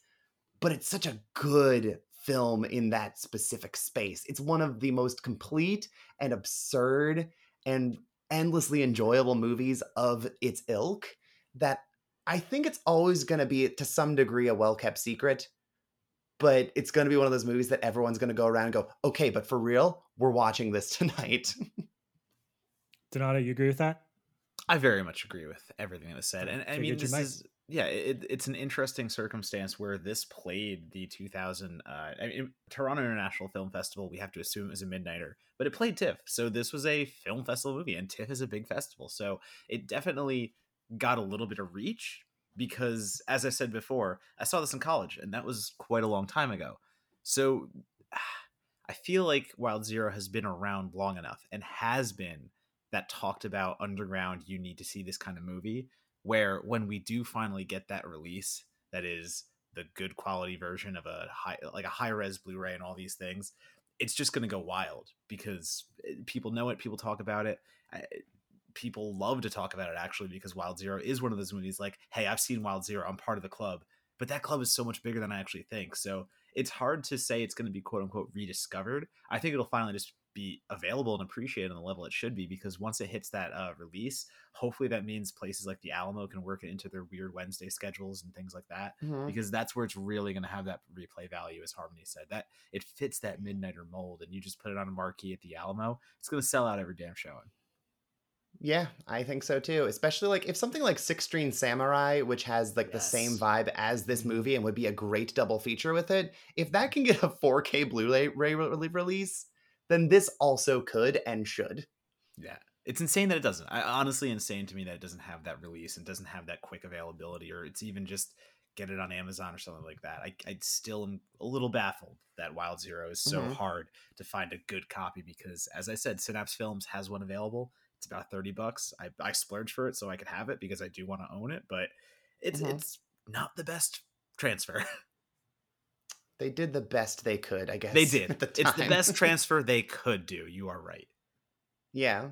but it's such a good film in that specific space. It's one of the most complete and absurd and endlessly enjoyable movies of its ilk that I think it's always going to be to some degree a well kept secret, but it's going to be one of those movies that everyone's going to go around and go, okay, but for real, we're watching this tonight. Donato, you agree with that? I very much agree with everything that was said. And I mean, this is yeah, it, it's an interesting circumstance where this played the 2000 uh, I mean, Toronto International Film Festival. We have to assume it was a midnighter, but it played TIFF, so this was a film festival movie, and TIFF is a big festival, so it definitely got a little bit of reach because, as I said before, I saw this in college, and that was quite a long time ago. So I feel like Wild Zero has been around long enough and has been that talked about underground. You need to see this kind of movie where when we do finally get that release that is the good quality version of a high like a high res blu-ray and all these things it's just going to go wild because eh, people know it people talk about it people love to talk about it actually because wild zero is one of those movies like hey i've seen wild zero i'm part of the club but that club is so much bigger than i actually think so it's hard to say it's going to be quote unquote rediscovered i think it'll finally just be available and appreciated on the level it should be because once it hits that uh, release hopefully that means places like the alamo can work it into their weird wednesday schedules and things like that mm-hmm. because that's where it's really going to have that replay value as harmony said that it fits that midnighter mold and you just put it on a marquee at the alamo it's going to sell out every damn showing yeah, I think so too. Especially like if something like Six String Samurai, which has like yes. the same vibe as this mm-hmm. movie and would be a great double feature with it, if that can get a 4K Blu-ray release, then this also could and should. Yeah. It's insane that it doesn't. I, honestly insane to me that it doesn't have that release and doesn't have that quick availability or it's even just get it on Amazon or something like that. I, I still am a little baffled that Wild Zero is so mm-hmm. hard to find a good copy because, as I said, Synapse Films has one available. It's about 30 bucks. I, I splurged for it so I could have it because I do want to own it, but it's mm-hmm. it's not the best transfer. they did the best they could, I guess. They did. The it's the best transfer they could do. You are right. Yeah.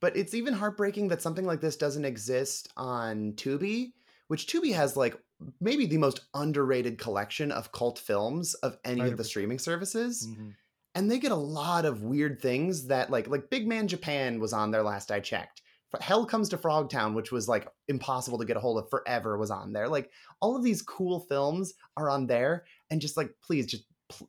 But it's even heartbreaking that something like this doesn't exist on Tubi, which Tubi has like maybe the most underrated collection of cult films of any 100%. of the streaming services. Mm-hmm. And they get a lot of weird things that like like Big Man Japan was on there last I checked. Hell Comes to Frogtown, which was like impossible to get a hold of forever, was on there. Like all of these cool films are on there, and just like please just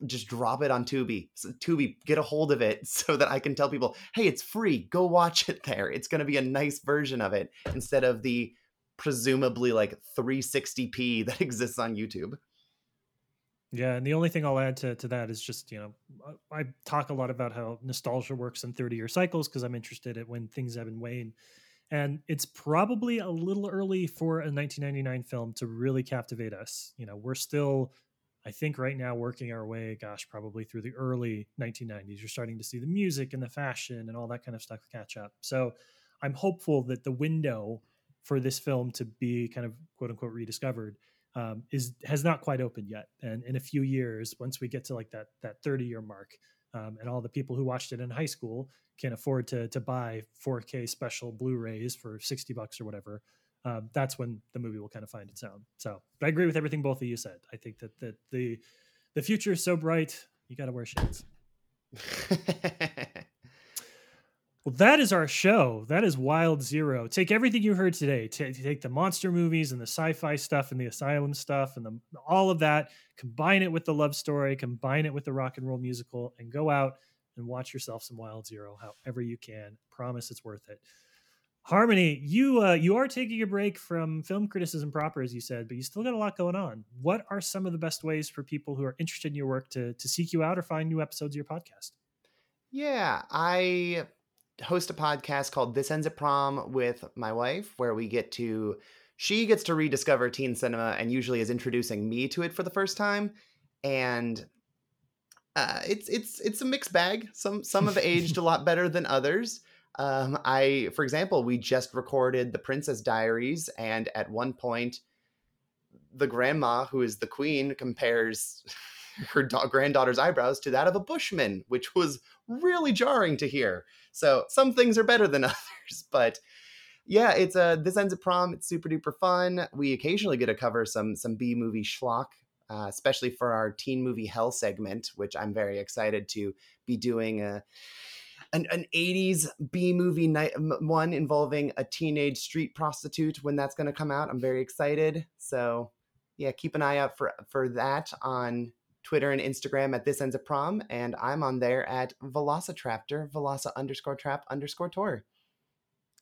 just drop it on Tubi. So, Tubi, get a hold of it so that I can tell people, hey, it's free. Go watch it there. It's going to be a nice version of it instead of the presumably like 360p that exists on YouTube. Yeah, and the only thing I'll add to, to that is just, you know, I talk a lot about how nostalgia works in 30 year cycles because I'm interested in when things have been wane. And it's probably a little early for a 1999 film to really captivate us. You know, we're still, I think, right now working our way, gosh, probably through the early 1990s. You're starting to see the music and the fashion and all that kind of stuff catch up. So I'm hopeful that the window for this film to be kind of quote unquote rediscovered um, is has not quite opened yet. And in a few years, once we get to like that that 30 year mark, um, and all the people who watched it in high school can afford to to buy 4K special Blu-rays for 60 bucks or whatever, um, that's when the movie will kind of find its own. So, but I agree with everything both of you said. I think that that the the future is so bright, you got to wear shades. Well, that is our show. That is Wild Zero. Take everything you heard today. T- take the monster movies and the sci-fi stuff and the asylum stuff and the, all of that. Combine it with the love story. Combine it with the rock and roll musical, and go out and watch yourself some Wild Zero, however you can. Promise it's worth it. Harmony, you uh, you are taking a break from film criticism proper, as you said, but you still got a lot going on. What are some of the best ways for people who are interested in your work to to seek you out or find new episodes of your podcast? Yeah, I host a podcast called This Ends at Prom with my wife, where we get to she gets to rediscover teen cinema and usually is introducing me to it for the first time. And uh, it's it's it's a mixed bag. Some some have aged a lot better than others. Um, I, for example, we just recorded the Princess Diaries, and at one point, the grandma, who is the queen, compares her da- granddaughter's eyebrows to that of a bushman, which was really jarring to hear. So some things are better than others, but yeah, it's a uh, this ends at prom. It's super duper fun. We occasionally get to cover some some B movie schlock, uh, especially for our teen movie hell segment, which I'm very excited to be doing a. An, an 80s B movie night one involving a teenage street prostitute when that's going to come out. I'm very excited. So, yeah, keep an eye out for for that on Twitter and Instagram at This Ends a Prom, and I'm on there at Velocitraptor, Veloci underscore trap underscore tour.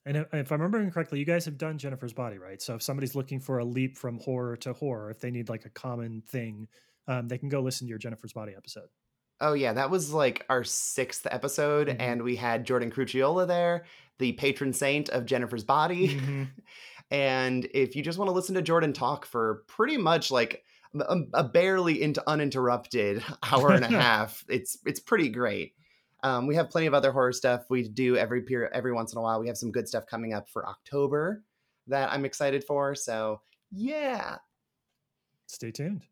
And if, I'm remembering correctly, you guys have done Jennifer's Body, right? So if somebody's looking for a leap from horror to horror, if they need like a common thing, um, they can go listen to your Jennifer's Body episode. Oh yeah, that was like our sixth episode, Mhm. and we had Jordan Crucchiola there, the patron saint of Jennifer's Body. Mhm. and if you just want to listen to Jordan talk for pretty much like a, a barely into uninterrupted hour and a half, it's it's pretty great. Um, we have plenty of other horror stuff we do every period, every once in a while. We have some good stuff coming up for October that I'm excited for. So yeah, Stay tuned.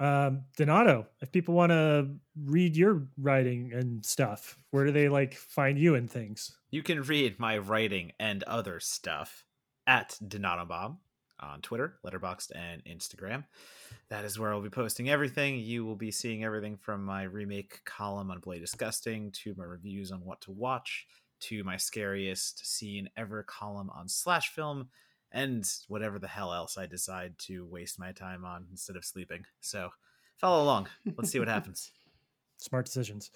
Um, Donato, if people want to read your writing and stuff, where do they like find you and things? You can read my writing and other stuff at Donatobob on Twitter, Letterboxd, and Instagram. That is where I'll be posting everything. You will be seeing everything from my remake column on Bloody Disgusting to my reviews on what to watch to my scariest scene ever column on Slash Film and whatever the hell else I decide to waste my time on instead of sleeping. So follow along. Let's see what happens. Smart decisions.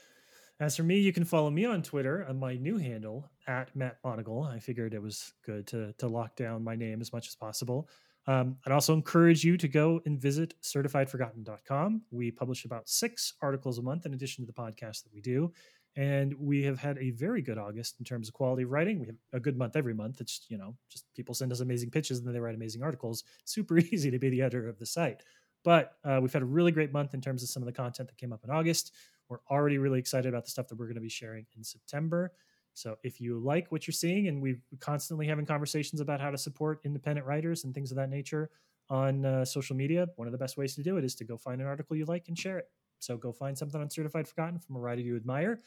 As for me, you can follow me on Twitter on my new handle at Matt Monagle. I figured it was good to to lock down my name as much as possible. Um, I'd also encourage you to go and visit certifiedforgotten.com. We publish about six articles a month in addition to the podcast that we do. And we have had a very good August in terms of quality of writing. We have a good month every month. It's, you know, just people send us amazing pitches and then they write amazing articles. Super easy to be the editor of the site. But uh, we've had a really great month in terms of some of the content that came up in August. We're already really excited about the stuff that we're going to be sharing in September. So if you like what you're seeing, and we're constantly having conversations about how to support independent writers and things of that nature on uh, social media, one of the best ways to do it is to go find an article you like and share it. So go find something on Certified Forgotten from a writer you admire,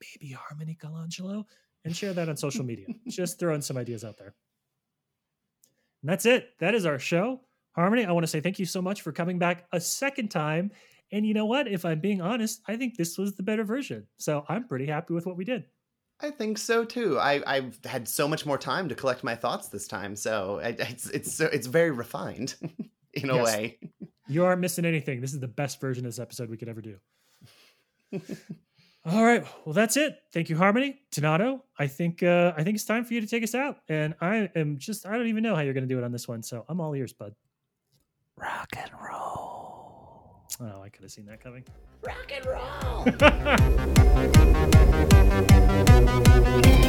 maybe Harmony Colangelo, and share that on social media. Just throwing some ideas out there. And that's it. That is our show. Harmony, I want to say thank you so much for coming back a second time. And you know what? If I'm being honest, I think this was the better version. So I'm pretty happy with what we did. I think so too. I, I've had so much more time to collect my thoughts this time, so I, it's it's so it's very refined in a way. You aren't missing anything. This is the best version of this episode we could ever do. All right. Well, that's it. Thank you, Harmony. Donato, I think uh, I think it's time for you to take us out. And I am just I don't even know how you're gonna do it on this one. So I'm all ears, bud. Rock and roll. Oh, I could have seen that coming. Rock and roll.